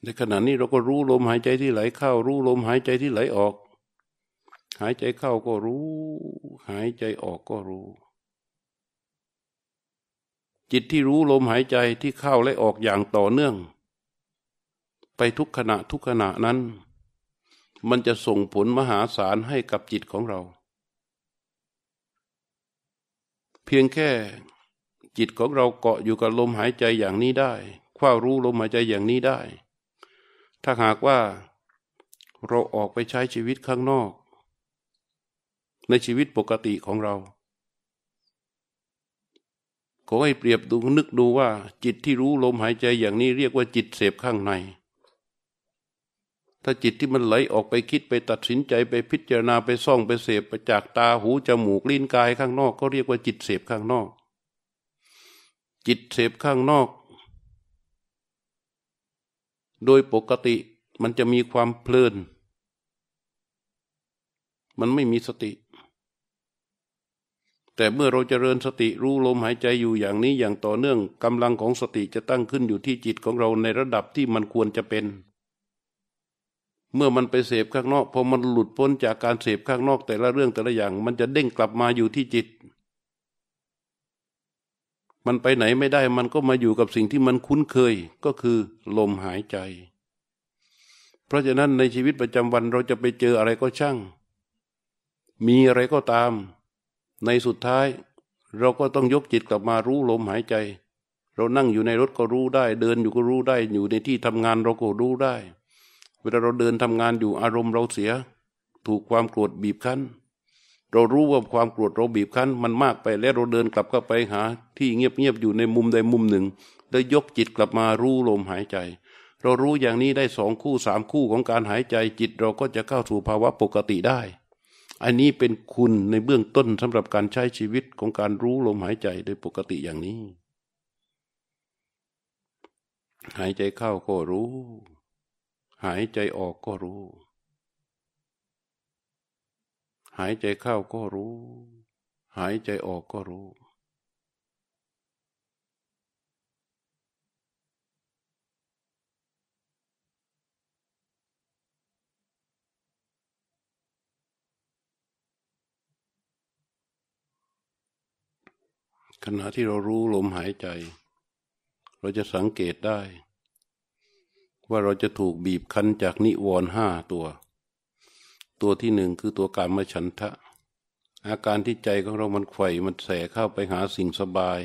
ในขณะนี้เราก็รู้ลมหายใจที่ไหลเข้า รู้ลมหายใจที่ไหลออก หายใจเข้าก็รู้ หายใจออกก็รู้ จิตที่รู้ลมหายใจที่เข้าและออกอย่างต่อเนื่อง ไปทุกขณะทุกขณะนั้น มันจะส่งผลมหาศาลให้กับจิตของเรา เพียงแค่จิตของเราเกาะอยู่กับลมหายใจอย่างนี้ได้คว้ารู้ลมหายใจอย่างนี้ได้ ถ้าหากว่าเราออกไปใช้ชีวิตข้างนอก ในชีวิตปกติของเราขอให้เปรียบดูนึกดูว่า จิตที่รู้ลมหายใจอย่างนี้เรียกว่าจิตเสพข้างใน ถ้าจิตที่มันไหลออกไปคิดไปตัดสินใจไปพิจารณาไปซ่องไปเสพไปจากตาหูจมูกลิ้นกายข้างนอก ก็เรียกว่าจิตเสพข้างนอก จิตเสพข้างนอก โดยปกติมันจะมีความเพลิน มันไม่มีสติ แต่เมื่อเราจเจริญสติรู้ลมหายใจอยู่อย่างนี้อย่างต่อเนื่องกำลังของสติจะตั้งขึ้นอยู่ที่จิตของเราในระดับที่มันควรจะเป็น เมื่อมันไปเสพข้างนอกพอมันหลุดพ้นจากการเสพข้างนอกแต่ละเรื่องแต่ละอย่าง มันจะเด้งกลับมาอยู่ที่จิต มันไปไหนไม่ได้ มันก็มาอยู่กับสิ่งที่มันคุ้นเคยก็คือลมหายใจ เพราะฉะนั้นในชีวิตประจำวันเราจะไปเจออะไรก็ช่าง มีอะไรก็ตาม ในสุดท้าย เราก็ต้องยกจิตกลับมารู้ลมหายใจ เรานั่งอยู่ในรถก็รู้ได้ เดินอยู่ก็รู้ได้ อยู่ในที่ทำงานเราก็รู้ได้ เวลาเราเดินทำงานอยู่อารมณ์เราเสีย ถูกความโกรธบีบคั้น เรารู้ว่าความโกรธเราบีบคั้นมันมากไป แล้วเราเดินกลับเข้าไปหา ที่เงียบๆอยู่ในมุมใดมุมหนึ่ง แล้วยกจิตกลับมารู้ลมหายใจ เรารู้อย่างนี้ได้สองคู่สามคู่ของการหายใจจิตเราก็จะเข้าสู่ภาวะปกติได้ อันนี้เป็นคุณในเบื้องต้นสำหรับการใช้ชีวิตของการรู้ลมหายใจโดยปกติอย่างนี้ หายใจเข้าก็รู้ หายใจออกก็รู้ หายใจเข้าก็รู้ หายใจออกก็รู้ ขณะที่เรารู้ลมหายใจ เราจะสังเกตได้ ว่าเราจะถูกบีบคั้นจากนิวรณ์ห้าตัว ตัวที่หนึ่งคือตัวการมฉันทะ อาการที่ใจของเรามันไข่มันแสเข้าไปหาสิ่งสบาย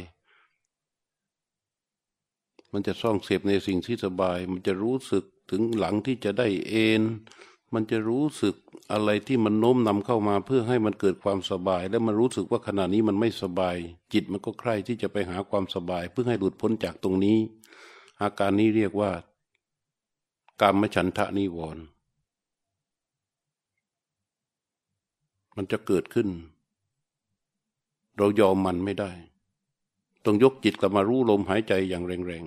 มันจะซ่องเสพในสิ่งที่สบาย มันจะรู้สึกถึงหลังที่จะได้เอนมันจะรู้สึกอะไรที่มันโน้มนำเข้ามาเพื่อให้มันเกิดความสบาย แล้วมันรู้สึกว่าขณะนี้มันไม่สบาย จิตมันก็ใคร่ที่จะไปหาความสบาย เพื่อให้หลุดพ้นจากตรงนี้ อาการนี้เรียกว่ากรรมฉันทะนิวรณ์ มันจะเกิดขึ้น เรายอมมันไม่ได้ ต้องยกจิตกลับมารู้ลมหายใจอย่างแรง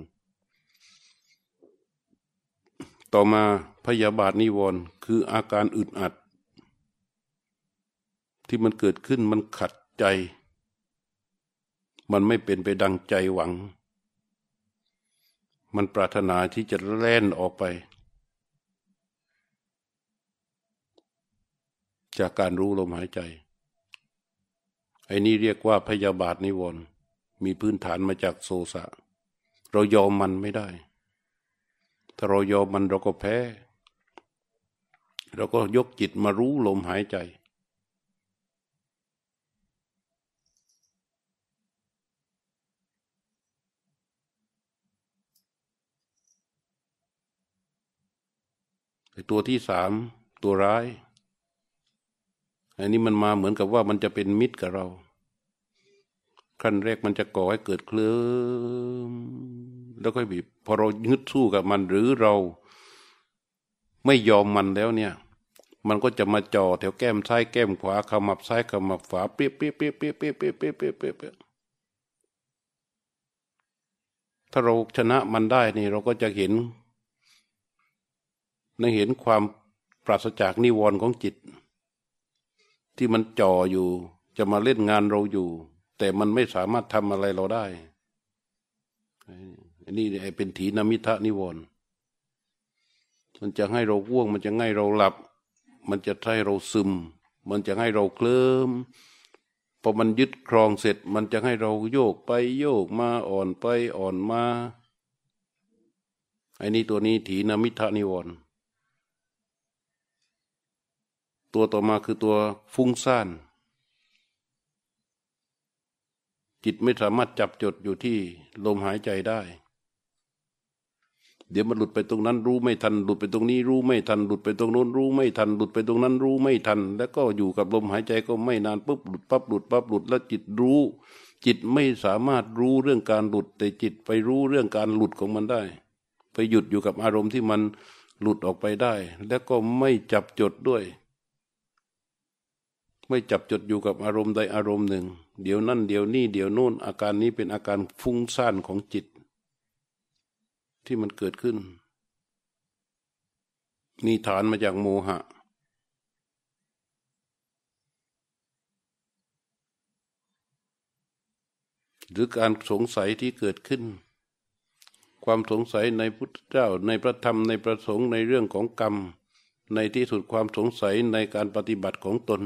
ๆ ต่อมาพยาบาทนิวรณ์คืออาการอึดอัด ที่มันเกิดขึ้นมันขัดใจ มันไม่เป็นไปดังใจหวัง มันปรารถนาที่จะแล่นออกไป จากการรู้ลมหายใจ ไอ้นี้เรียกว่าพยาบาทนิวรณ์มีพื้นฐานมาจากโซสะ เรายอมมันไม่ได้ ถ้าเรายอมมันเราก็แพ้ เราก็ยกจิตมารู้ลมหายใจ ตัวที่สามตัวร้าย อันนี้มันมาเหมือนกับว่ามันจะเป็นมิตรกับเรา ขั้นแรกมันจะก่อให้เกิดเคลิ้มแล้วก็บีบพอเรายึดสู้กับมันหรือเราไม่ยอมมันแล้วเนี่ย มันก็จะมาจ่อแถวแก้มซ้ายแก้มขวาขมับซ้ายขมับขวาเปี้ยเปี้ยเปี้ยเปี้ยเปี้ยเปี้ยเปี้ยเปี้ยเปี้ยถ้าเราชนะมันได้นี่เราก็จะเห็นในเห็นความปราศจากนิวรณ์ของจิต ที่มันจ่ออยู่ จะมาเล่นงานเราอยู่ แต่มันไม่สามารถทำอะไรเราได้อันนี้เป็นถีนมิทะนิวรณ์มันจะให้เราว่วง มันจะให้เราหลับ มันจะให้เราซึม มันจะให้เราเคลิ้มพอมันยึดครองเสร็จ มันจะให้เราโยกไปโยกมาอ่อนไปอ่อนมาไอ้นี่ตัวนี้ถีนมิทะนิวรณ์ ตัวต่อมาคือตัวฟุ้งซ่าน จิตไม่สามารถจับจดอยู่ที่ลมหายใจได้ เดี๋ยวมันหลุดไปตรงนั้นรู้ไม่ทัน หลุดไปตรงนี้รู้ไม่ทัน หลุดไปตรงโน้นรู้ไม่ทัน หลุดไปตรงนั้นรู้ไม่ทัน แล้วก็อยู่กับลมหายใจก็ไม่นานปุ๊บหลุดปั๊บหลุดปั๊บหลุดแล้วจิตรู้ จิตไม่สามารถรู้เรื่องการหลุด แต่จิตไปรู้เรื่องการหลุดของมันได้ ไปหยุดอยู่กับอารมณ์ที่มันหลุดออกไปได้ แล้วก็ไม่จับจดด้วย ไม่จับจดอยู่กับอารมณ์ใดอารมณ์หนึ่ง เดี๋ยวนั่นเดี๋ยวนี่เดี๋ยวโน่นอาการนี้เป็นอาการฟุ้งซ่านของจิต ที่มันเกิดขึ้นนี่ฐานมาจากโมหะ หรือการสงสัยที่เกิดขึ้น ความสงสัยในพุทธเจ้าในพระธรรมในประสงค์ในเรื่องของกรรม ในที่สุดความสงสัยในการปฏิบัติของตน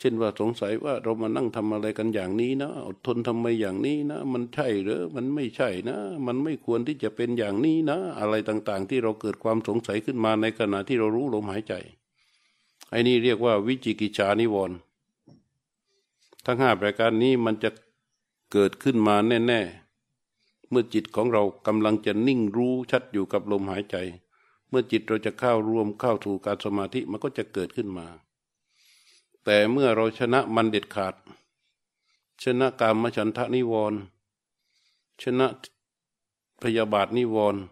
เช่นว่าสงสัยว่าเรามานั่งทำอะไรกันอย่างนี้นะอดทนทำไมอย่างนี้นะ มันใช่หรือมันไม่ใช่นะ มันไม่ควรที่จะเป็นอย่างนี้นะ อะไรต่างๆ ที่เราเกิดความสงสัยขึ้นมาในขณะที่เรารู้ลมหายใจไอ้นี่เรียกว่าวิจิกิจฉานิวรณ์ทั้งห้าประการนี้มันจะเกิดขึ้นมาแน่ๆ เมื่อจิตของเรากำลังจะนิ่งรู้ชัดอยู่กับลมหายใจ เมื่อจิตเราจะเข้ารวมเข้าถูกการสมาธิมันก็จะเกิดขึ้นมา แต่เมื่อเราชนะมันเด็ดขาด ชนะกามฉันทะนิวรณ์ชนะพยาบาทนิวรณ์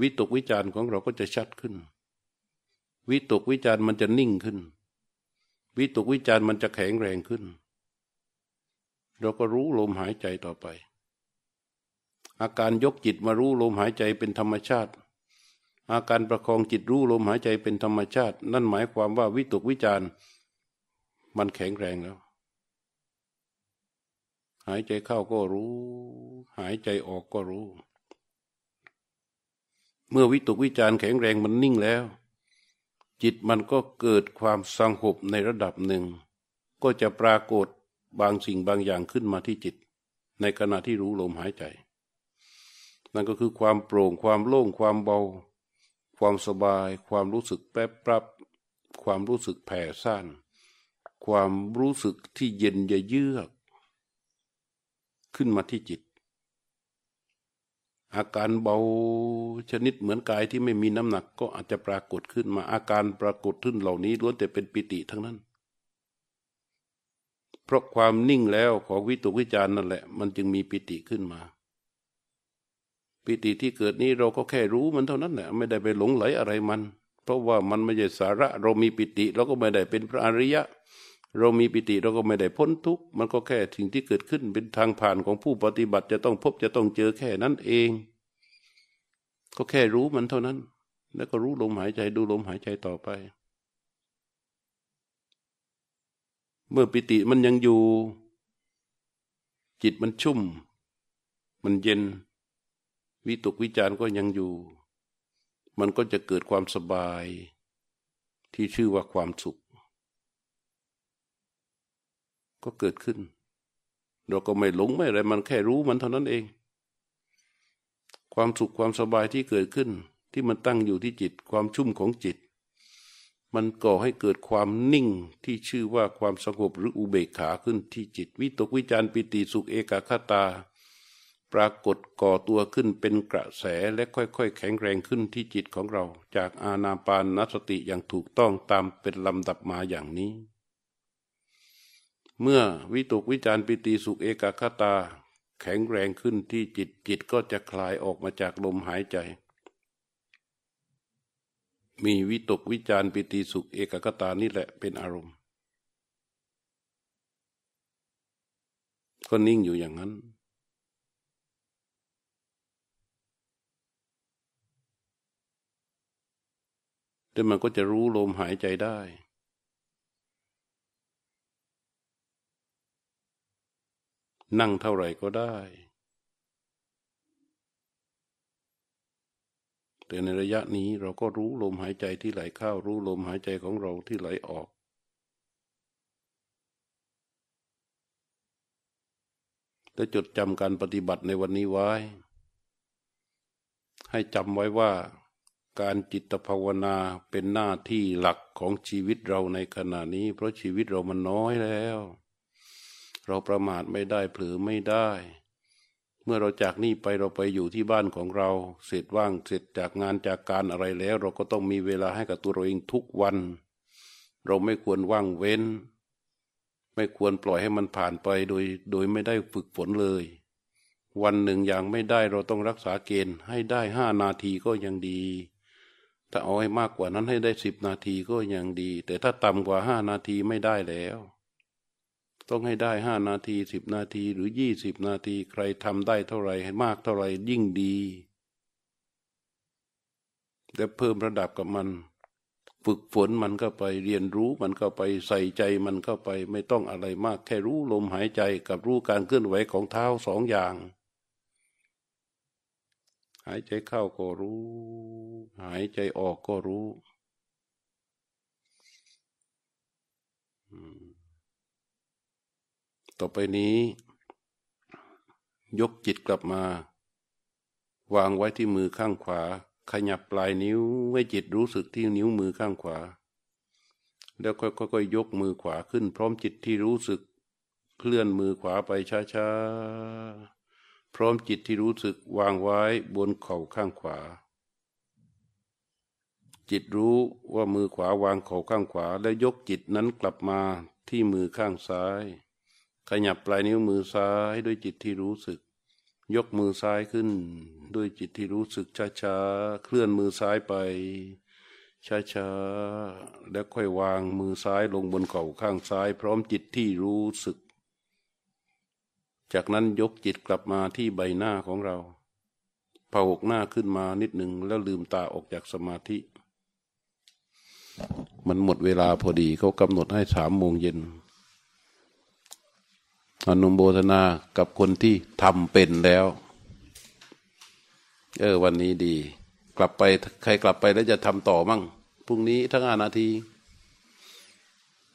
วิตกวิจารของเราก็จะชัดขึ้น วิตกวิจารมันจะนิ่งขึ้น วิตกวิจารมันจะแข็งแรงขึ้น เราก็รู้ลมหายใจต่อไป อาการยกจิตมารู้ลมหายใจเป็นธรรมชาติ อาการประคองจิตรู้ลมหายใจเป็นธรรมชาติ นั่นหมายความว่าวิตกวิจารมันแข็งแรงแล้ว หายใจเข้าก็รู้ หายใจออกก็รู้ เมื่อวิตกวิจารแข็งแรงมันนิ่งแล้ว จิตมันก็เกิดความสงบในระดับหนึ่ง ก็จะปรากฏบางสิ่งบางอย่างขึ้นมาที่จิต ในขณะที่รู้ลมหายใจ นั่นก็คือความโปร่งความโล่งความเบา ความสบาย ความรู้สึกแป๊บปรับ ความรู้สึกแผ่ซ่านความรู้สึกที่เย็นเยือก ขึ้นมาที่จิต อาการเบาชนิดเหมือนกายที่ไม่มีน้ำหนักก็อาจจะปรากฏขึ้นมาอาการปรากฏขึ้นเหล่านี้ล้วนแต่เป็นปิติทั้งนั้น เพราะความนิ่งแล้วของวิตุวิจารนั่นแหละ มันจึงมีปิติขึ้นมา ปิติที่เกิดนี้เราก็แค่รู้มันเท่านั้นแหละไม่ได้ไปหลงไหลอะไรมัน เพราะว่ามันไม่ใช่สาระ เรามีปิติเราก็ไม่ได้เป็นพระอริยะ เรามีปิติเราก็ไม่ได้พ้นทุกข์มันก็แค่สิ่งที่เกิดขึ้นเป็นทางผ่านของผู้ปฏิบัติจะต้องพบจะต้องเจอแค่นั้นเอง ก็แค่รู้มันเท่านั้น แล้วก็รู้ลมหายใจดูลมหายใจต่อไป เมื่อปิติมันยังอยู่ จิตมันชุ่ม มันเย็น วิตกวิจารก็ยังอยู่ มันก็จะเกิดความสบาย ที่ชื่อว่าความสุข ก็เกิดขึ้น เราก็ไม่หลงไม่อะไรมันแค่รู้มันเท่านั้นเอง ความสุขความสบายที่เกิดขึ้น ที่มันตั้งอยู่ที่จิต ความชุ่มของจิต มันก่อให้เกิดความนิ่งที่ชื่อว่าความสงบหรืออุเบกขาขึ้นที่จิต วิตกวิจารปิติสุขเอกคตา ปรากฏก่อตัวขึ้นเป็นกระแสและค่อยๆ แข็งแรงขึ้นที่จิตของเรา จากอาณาปานนสติอย่างถูกต้องตามเป็นลำดับมาอย่างนี้ เมื่อวิตกวิจารปิติสุขเอกคตา แข็งแรงขึ้นที่จิตจิตก็จะคลายออกมาจากลมหายใจ มีวิตกวิจารปิติสุขเอกกตานี่แหละเป็นอารมณ์ก็นิ่งอยู่อย่างนั้น แต่มันก็จะรู้ลมหายใจได้ นั่งเท่าไหร่ก็ได้ แต่ในระยะนี้เราก็รู้ลมหายใจที่ไหลเข้ารู้ลมหายใจของเราที่ไหลออก และจดจำการปฏิบัติในวันนี้ไว้ ให้จำไว้ว่า การจิตภาวนาเป็นหน้าที่หลักของชีวิตเราในขณะนี้ เพราะชีวิตเรามันน้อยแล้ว เราประมาทไม่ได้เผลอไม่ได้ เมื่อเราจากนี่ไปเราไปอยู่ที่บ้านของเรา เสร็จว่างเสร็จจากงานจากการอะไรแล้ว เราก็ต้องมีเวลาให้กับตัวเราเองทุกวัน เราไม่ควรว่างเว้น ไม่ควรปล่อยให้มันผ่านไปโดย โดยไม่ได้ฝึกฝนเลย วันหนึ่งอย่างไม่ได้เราต้องรักษาเกณฑ์ให้ได้ห้านาทีก็ยังดี ถ้าเอาให้มากกว่านั้นให้ได้สิบนาทีก็ยังดี แต่ถ้าต่ำกว่าห้านาทีไม่ได้แล้ว ต้องให้ได้ห้านาทีสิบนาทีหรือยี่สิบนาทีใครทำได้เท่าไรให้มากเท่าไรยิ่งดีและเพิ่มระดับกับมัน ฝึกฝนมันก็ไปเรียนรู้มันก็ไปใส่ใจมันก็ไปไม่ต้องอะไรมาก แค่รู้ลมหายใจกับรู้การเคลื่อนไหวของเท้าสองอย่าง หายใจเข้าก็รู้ หายใจออกก็รู้ต่อไปนี้ ยกจิตกลับมา วางไว้ที่มือข้างขวา ขยับปลายนิ้วให้จิตรู้สึกที่นิ้วมือข้างขวา แล้วค่อยๆยกมือขวาขึ้น พร้อมจิตที่รู้สึก เคลื่อนมือขวาไปช้าๆ พร้อมจิตที่รู้สึกวางไว้บนเข่าข้างขวา จิตรู้ว่ามือขวาวางเข่าข้างขวา แล้วยกจิตนั้นกลับมาที่มือข้างซ้าย ขยับปลายนิ้วมือซ้ายด้วยจิตที่รู้สึก ยกมือซ้ายขึ้น ด้วยจิตที่รู้สึกช้าๆ เคลื่อนมือซ้ายไปช้าๆ แล้วค่อยวางมือซ้ายลงบนเข่าข้างซ้าย พร้อมจิตที่รู้สึก จากนั้นยกจิตกลับมาที่ใบหน้าของเราผหกหน้าขึ้นมานิดหนึ่งแล้วลืมตาออกจากสมาธิ มันหมดเวลาพอดีเขากำหนดให้สามโมงเย็นอนุโมทนากับคนที่ทำเป็นแล้ว เออ วันนี้ดี กลับไปใครกลับไปแล้วจะทำต่อมั่งพรุ่งนี้ทั้งห้านาที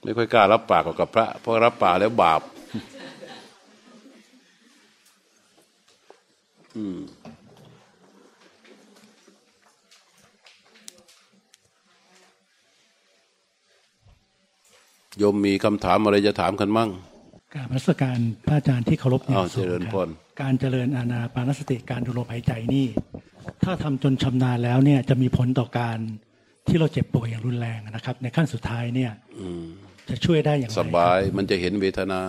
ไม่ค่อยกล้ารับปากกับพระ เพราะรับปากแล้วบาป อืมโยมมีคำถามอะไรจะถามกันมั่งการรัศการพระอาจารย์ที่เคารพอย่างสูงการเจริญอาณาปานสติการดูลมหายใจนี่ ถ้าทำจนชำนาญแล้วเนี่ยจะมีผลต่อการที่เราเจ็บป่วยอย่างรุนแรงนะครับ ในขั้นสุดท้ายเนี่ยจะช่วยได้อย่างไรสบายมันจะเห็นเวทนา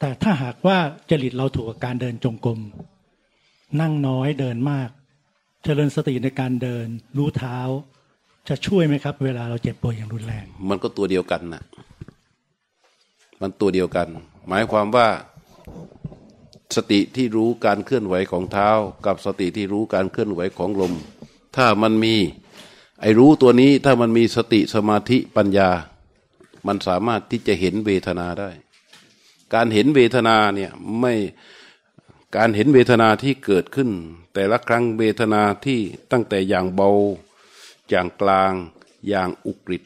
แต่ถ้าหากว่าจริตเราถูกกับการเดินจงกรม นั่งน้อยเดินมาก เจริญสติในการเดิน รู้เท้า จะช่วยไหมครับ เวลาเราเจ็บป่วยอย่างรุนแรง มันก็ตัวเดียวกันนะมันตัวเดียวกัน หมายความว่าสติที่รู้การเคลื่อนไหวของเท้า กับสติที่รู้การเคลื่อนไหวของลม ถ้ามันมี ไอ้รู้ตัวนี้ถ้ามันมีสติสมาธิปัญญา มันสามารถที่จะเห็นเวทนาได้ การเห็นเวทนาเนี่ยไม่ การเห็นเวทนาที่เกิดขึ้น แต่ละครั้งเวทนาที่ตั้งแต่อย่างเบา อย่างกลาง อย่างอุกฤษ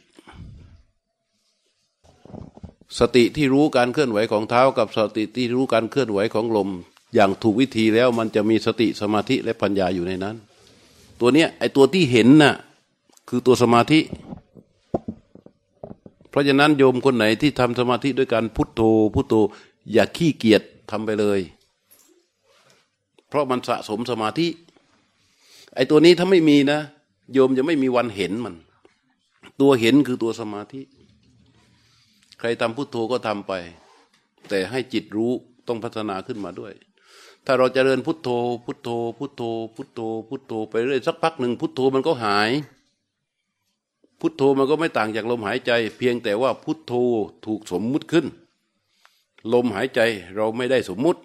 สติที่รู้การเคลื่อนไหวของเท้ากับสติที่รู้การเคลื่อนไหวของลม อย่างถูกวิธีแล้วมันจะมีสติสมาธิและปัญญาอยู่ในนั้น ตัวเนี้ยไอตัวที่เห็นน่ะคือตัวสมาธิ เพราะฉะนั้นโยมคนไหนที่ทำสมาธิด้วยการพุทโธพุทโธอย่าขี้เกียจทำไปเลย เพราะมันสะสมสมาธิ ไอตัวนี้ถ้าไม่มีนะ โยมจะไม่มีวันเห็นมัน ตัวเห็นคือตัวสมาธิ ใครทำพุทโธก็ทำไป แต่ให้จิตรู้ต้องพัฒนาขึ้นมาด้วย ถ้าเราจเจริญพุทโธ พุทโธ พุทโธ พุทโธ พุทโธไปเรื่อยสักพักหนึ่งพุทโธมันก็หาย พุทโธมันก็ไม่ต่างจากลมหายใจ เพียงแต่ว่าพุทโธถูกสมมุติขึ้น ลมหายใจเราไม่ได้สมมุติ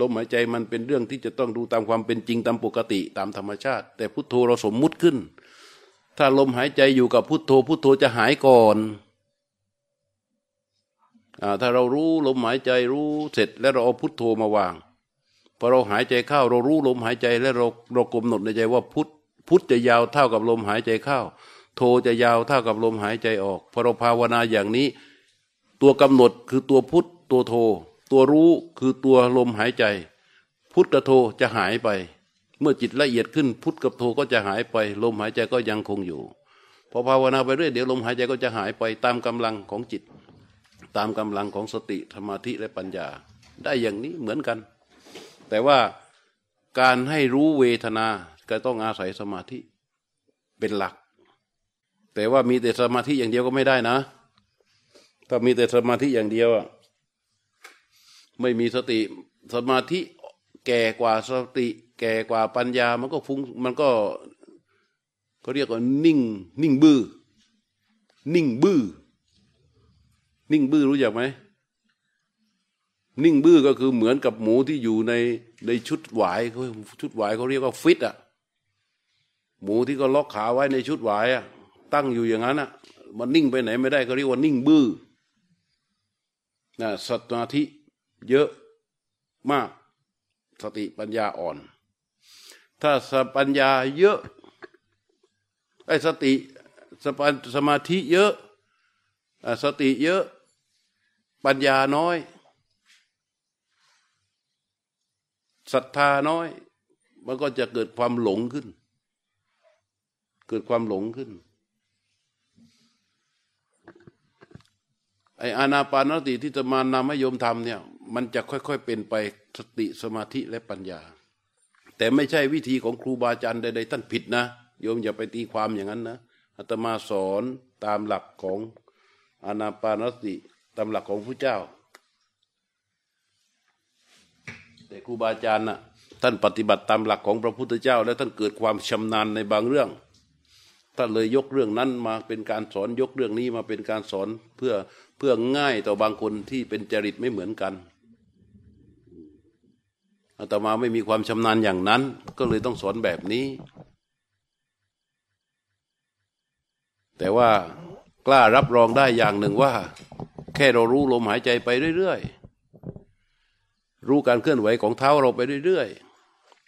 ลมหายใจมันเป็นเรื่องที่จะต้องดูตามความเป็นจริงตามปกติตามธรรมชาติ แต่พุทโธเราสมมุติขึ้น ถ้าลมหายใจอยู่กับพุทโธ พุทโธจะหายก่อนถ้าเรารู้ลมหายใจรู้เสร็จ แล้วเราเอาพุทโธมาวางพอเราหายใจเข้า เรารู้ลมหายใจแล้วเราเรากำหนดในใจว่าพุทพุทจะยาวเท่ากับลมหายใจเข้า โทจะยาวเท่ากับลมหายใจออกพอเราภาวนาอย่างนี้ ตัวกำหนดคือตัวพุทตัวโท ตัวรู้คือตัวลมหายใจ พุทกับโทจะหายไป เมื่อจิตละเอียดขึ้น พุทธกับโทก็จะหายไป ลมหายใจก็ยังคงอยู่พอภาวนาไปเรื่อยเดี๋ยวลมหายใจก็จะหายไปตามกำลังของจิต ตามกำลังของสติธรรมธิและปัญญา ได้อย่างนี้เหมือนกัน แต่ว่าการให้รู้เวทนาก็ต้องอาศัยสมาธิเป็นหลัก แต่ว่ามีแต่สมาธิอย่างเดียวก็ไม่ได้นะ ถ้ามีแต่สมาธิอย่างเดียว ไม่มีสติสมาธิแก่กว่าสติ แก่กว่าปัญญามันก็ฟุ้งมันก็เขาเรียกว่านิ่ง นิ่งบื้อนิ่งบื้อนิ่งบื้อรู้จักไหมนิ่งบื้อก็คือเหมือนกับหมูที่อยู่ในในชุดหวายเขาชุดหวายเขาเรียกว่าฟิตอะหมูที่ก็ล็อกขาไว้ในชุดหวายอะตั้งอยู่อย่างนั้นอะมันนิ่งไปไหนไม่ได้เขาเรียกว่านิ่งบื้อนะสมาธิ เยอะมาก สติปัญญาอ่อน ถ้าสปัญญาเยอะไอ้สติสสมาธิเยอะสติเยอะ ปัญญาน้อยศรัทธาน้อย มันก็จะเกิดความหลงขึ้น เกิดความหลงขึ้น ไออานาปานสติที่จะมานำให้โยมทำเนี่ย มันจะค่อยๆเป็นไปสติสมาธิและปัญญา แต่ไม่ใช่วิธีของครูบาอาจารย์ใดๆท่านผิดนะ โยมอย่าไปตีความอย่างนั้นนะอาตมาสอนตามหลักของอานาปานสติตามหลักของพระเจ้า แต่ครูบาอาจารย์น่ะท่านปฏิบัติตามหลักของพระพุทธเจ้า แล้วท่านเกิดความชำนาญในบางเรื่องท่านเลยยกเรื่องนั้นมาเป็นการสอนยกเรื่องนี้มาเป็นการสอนเพื่อ เพื่อง่ายต่อบางคนที่เป็นจริตไม่เหมือนกันอาตมาไม่มีความชำนาญอย่างนั้น ก็เลยต้องสอนแบบนี้ แต่ว่ากล้ารับรองได้อย่างหนึ่งว่า แค่เรารู้ลมหายใจไปเรื่อยๆ รู้การเคลื่อนไหวของเท้าเราไปเรื่อย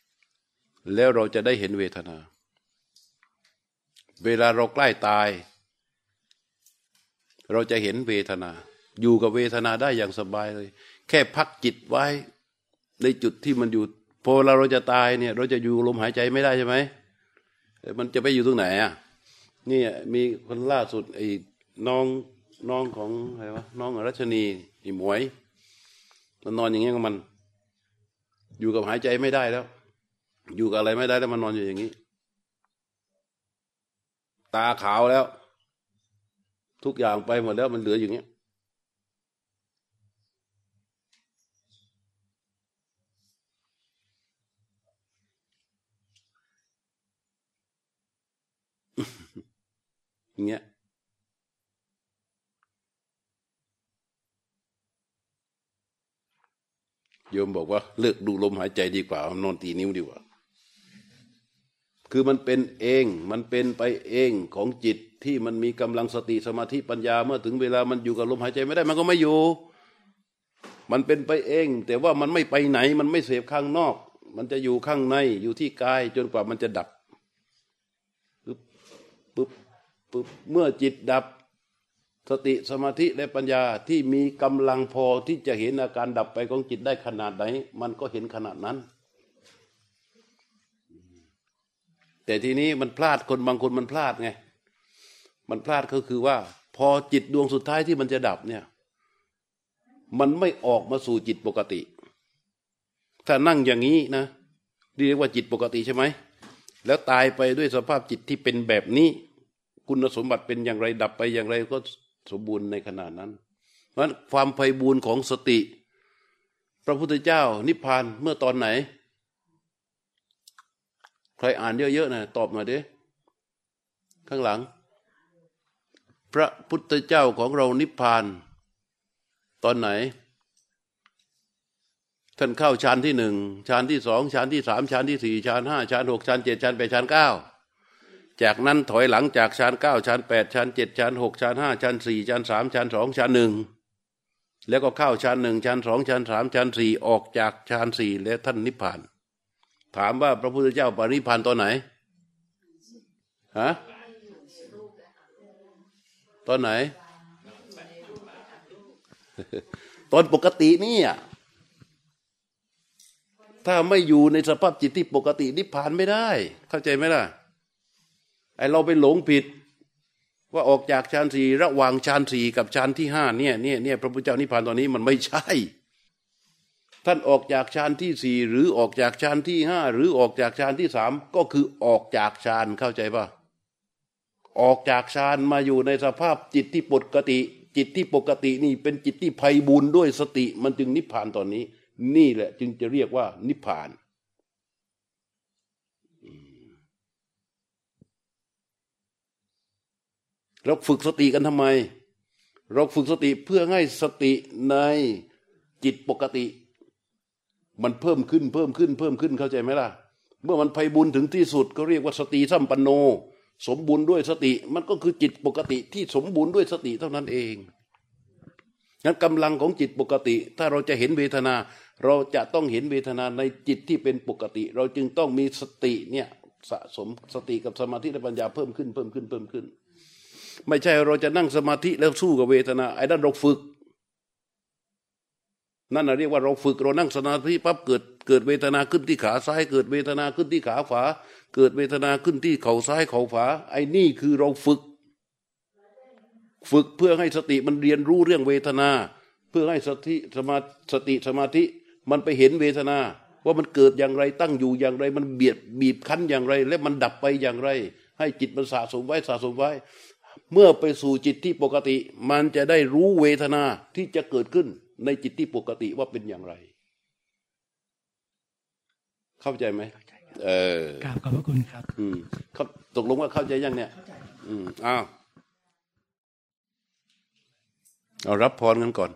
ๆ แล้วเราจะได้เห็นเวทนา เวลาเราใกล้ตาย เราจะเห็นเวทนา อยู่กับเวทนาได้อย่างสบายเลย แค่พักจิตไว้ในจุดที่มันอยู่พอเราเราจะตายเนี่ย เราจะอยู่ลมหายใจไม่ได้ใช่ไหมมันจะไปอยู่ตรงไหนอะนี่มีคนล่าสุดไอ้น้องน้องของอะไรวะน้องรัชนีอีหมวยมันนอนอย่างเงี้ยกับมัน อยู่กับหายใจไม่ได้แล้ว อยู่กับอะไรไม่ได้แล้วมันนอนอยู่อย่างนี้ ตาขาวแล้ว ทุกอย่างไปหมดแล้วมันเหลืออย่างเงี้ยอย่างเงี้ยโยมบอกว่าเลิกดูลมหายใจดีกว่านอนตีนิ้วดีกว่า คือมันเป็นเองมันเป็นไปเองของจิตที่มันมีกำลังสติสมาธิปัญญาเมื่อถึงเวลามันอยู่กับลมหายใจไม่ได้มันก็ไม่อยู่ มันเป็นไปเอง แต่ว่ามันไม่ไปไหน มันไม่เสพข้างนอก มันจะอยู่ข้างในอยู่ที่กายจนกว่ามันจะดับปึ๊บปึ๊บปึ๊บเมื่อจิตดับสติสมาธิและปัญญาที่มีกำลังพอที่จะเห็นอาการดับไปของจิตได้ขนาดไหน มันก็เห็นขนาดนั้น แต่ทีนี้มันพลาดคนบางคนมันพลาดไง มันพลาดก็คือว่า พอจิตดวงสุดท้ายที่มันจะดับเนี่ย มันไม่ออกมาสู่จิตปกติ ถ้านั่งอย่างนี้นะเรียกว่าจิตปกติใช่ไหม แล้วตายไปด้วยสภาพจิตที่เป็นแบบนี้ คุณสมบัติเป็นอย่างไรดับไปอย่างไรก็สมบูรณ์ในขณะนั้น เพราะความไพบูรณ์ของสติ พระพุทธเจ้านิพพานเมื่อตอนไหน ใครอ่านเยอะๆนะตอบมาดิข้างหลัง พระพุทธเจ้าของเรานิพพาน ตอนไหน ท่านเข้าฌานที่หนึ่งฌานที่สองฌานที่สามฌานที่สี่ฌานห้าฌานหกฌานเจ็ดฌานแปดฌานเก้าจากนั้นถอยหลังจากชั้นเก้าชั้นแปดชั้นเจ็ดชั้นหกชั้นห้าชั้นสี่ชั้นสามชั้นสองชั้นหนึ่งแล้วก็เข้าชั้นหนึ่งชั้นสองชั้นสามชั้นสี่ออกจากชั้นสี่แล้วท่านนิพพาน ถามว่าพระพุทธเจ้าปรินิพานตอนไหนฮะตอนไหน ตอนปกตินี่อะถ้าไม่อยู่ในสภาพจิตที่ปกตินิพพานไม่ได้ เข้าใจไหมล่ะไอเราไปหลงผิด ว่าออกจากฌานสี่ระหว่างฌานสี่กับฌานที่ห้าเนี่ยเนี่ยเนี่ยพระพุทธเจ้านิพพานตอนนี้มันไม่ใช่ ท่านออกจากฌานที่สี่หรือออกจากฌานที่ห้าหรือออกจากฌานที่สามก็คือออกจากฌานเข้าใจปะออกจากฌานมาอยู่ในสภาพจิตที่ปกติ จิตที่ปกตินี่เป็นจิตที่ไพ่บุญด้วยสติมันจึงนิพพานตอนนี้ นี่แหละจึงจะเรียกว่านิพพานเราฝึกสติกันทำไม เราฝึกสติเพื่อให้สติในจิตปกติ มันเพิ่มขึ้นเพิ่มขึ้นเพิ่มขึ้นเข้าใจไหมล่ะ เมื่อมันไพบุญถึงที่สุดก็เรียกว่าสติสัมปันโน สมบูรณ์ด้วยสติ มันก็คือจิตปกติที่สมบูรณ์ด้วยสติเท่านั้นเองงั้นกำลังของจิตปกติ ถ้าเราจะเห็นเวทนา เราจะต้องเห็นเวทนาในจิตที่เป็นปกติ เราจึงต้องมีสติเนี่ยสะสมสติกับสมาธิและปัญญาเพิ่มขึ้นเพิ่มขึ้นเพิ่มขึ้น ไม่ใช่เราจะนั่งสมาธิแล้วสู้กับเวทนาไอ้นั่นเราฝึก นั่นเรียกว่าเราฝึกเรานั่งสมาธิปั๊บเกิดเกิดเวทนาขึ้นที่ขาซ้าย เกิดเวทนาขึ้นที่ขาขวา เกิดเวทนาขึ้นที่เข่าซ้ายเข่าขวาไอ้นี่คือเราฝึก ฝึกเพื่อให้สติมันเรียนรู้เรื่องเวทนา เพื่อให้สติสมาสติสมาธิมันไปเห็นเวทนา ว่ามันเกิดอย่างไรตั้งอยู่อย่างไร มันเบียดบีบคั้นอย่างไร และมันดับไปอย่างไร ให้จิตมันสะสมไว้สะสมไว้ เมื่อไปสู่จิตที่ปกติ มันจะได้รู้เวทนาที่จะเกิดขึ้น ในจิตที่ปกติว่าเป็นอย่างไร เข้าใจไหมเออกราบขอบพระคุณครับ อืมเขาตกลงว่าเข้าใจยังเนี่ยอืมอ้าวเอารับพรกันก่อน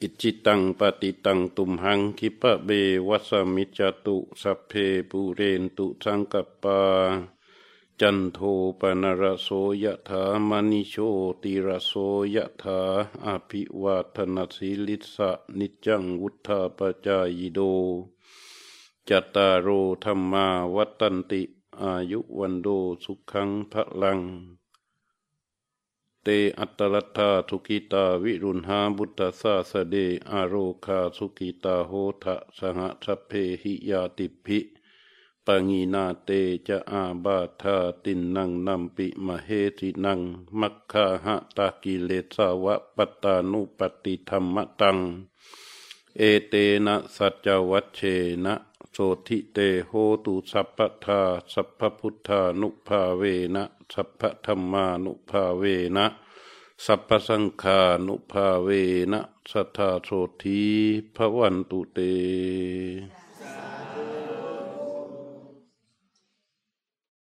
อิจิตังปฏิตังตุมหังคิปะเบวัสมิจตุสัพเพปูเรนตุสังกปา จันโทปนรโสยถามณิโชติรโสยถาอภิวาทนาสิลิสะนิจังวุธาปจายโดจตารโรธรรมาวัตันติ อายุวันโดสุขังพลัง เตอัตลัทธาสุกิตาวิรุณหาบุตตสาสเดอโรคาสุกิตาโหทะสหสัพเพหิยาติภิ ปังีนาเตจะอาบาธาตินนังนัมปิมเหตินัง มัคคาหะตากิเลสาวะปตานุปติธรรมตัง เอเตนะสัจวัชเชนะโสทิเตโหตุสัพพทาสัพพพุทธานุภาเวนะสัพพธรรมานุภาเวนะสัพพสังฆานุภาเวนะสัทธาโสธีพระวันตุเต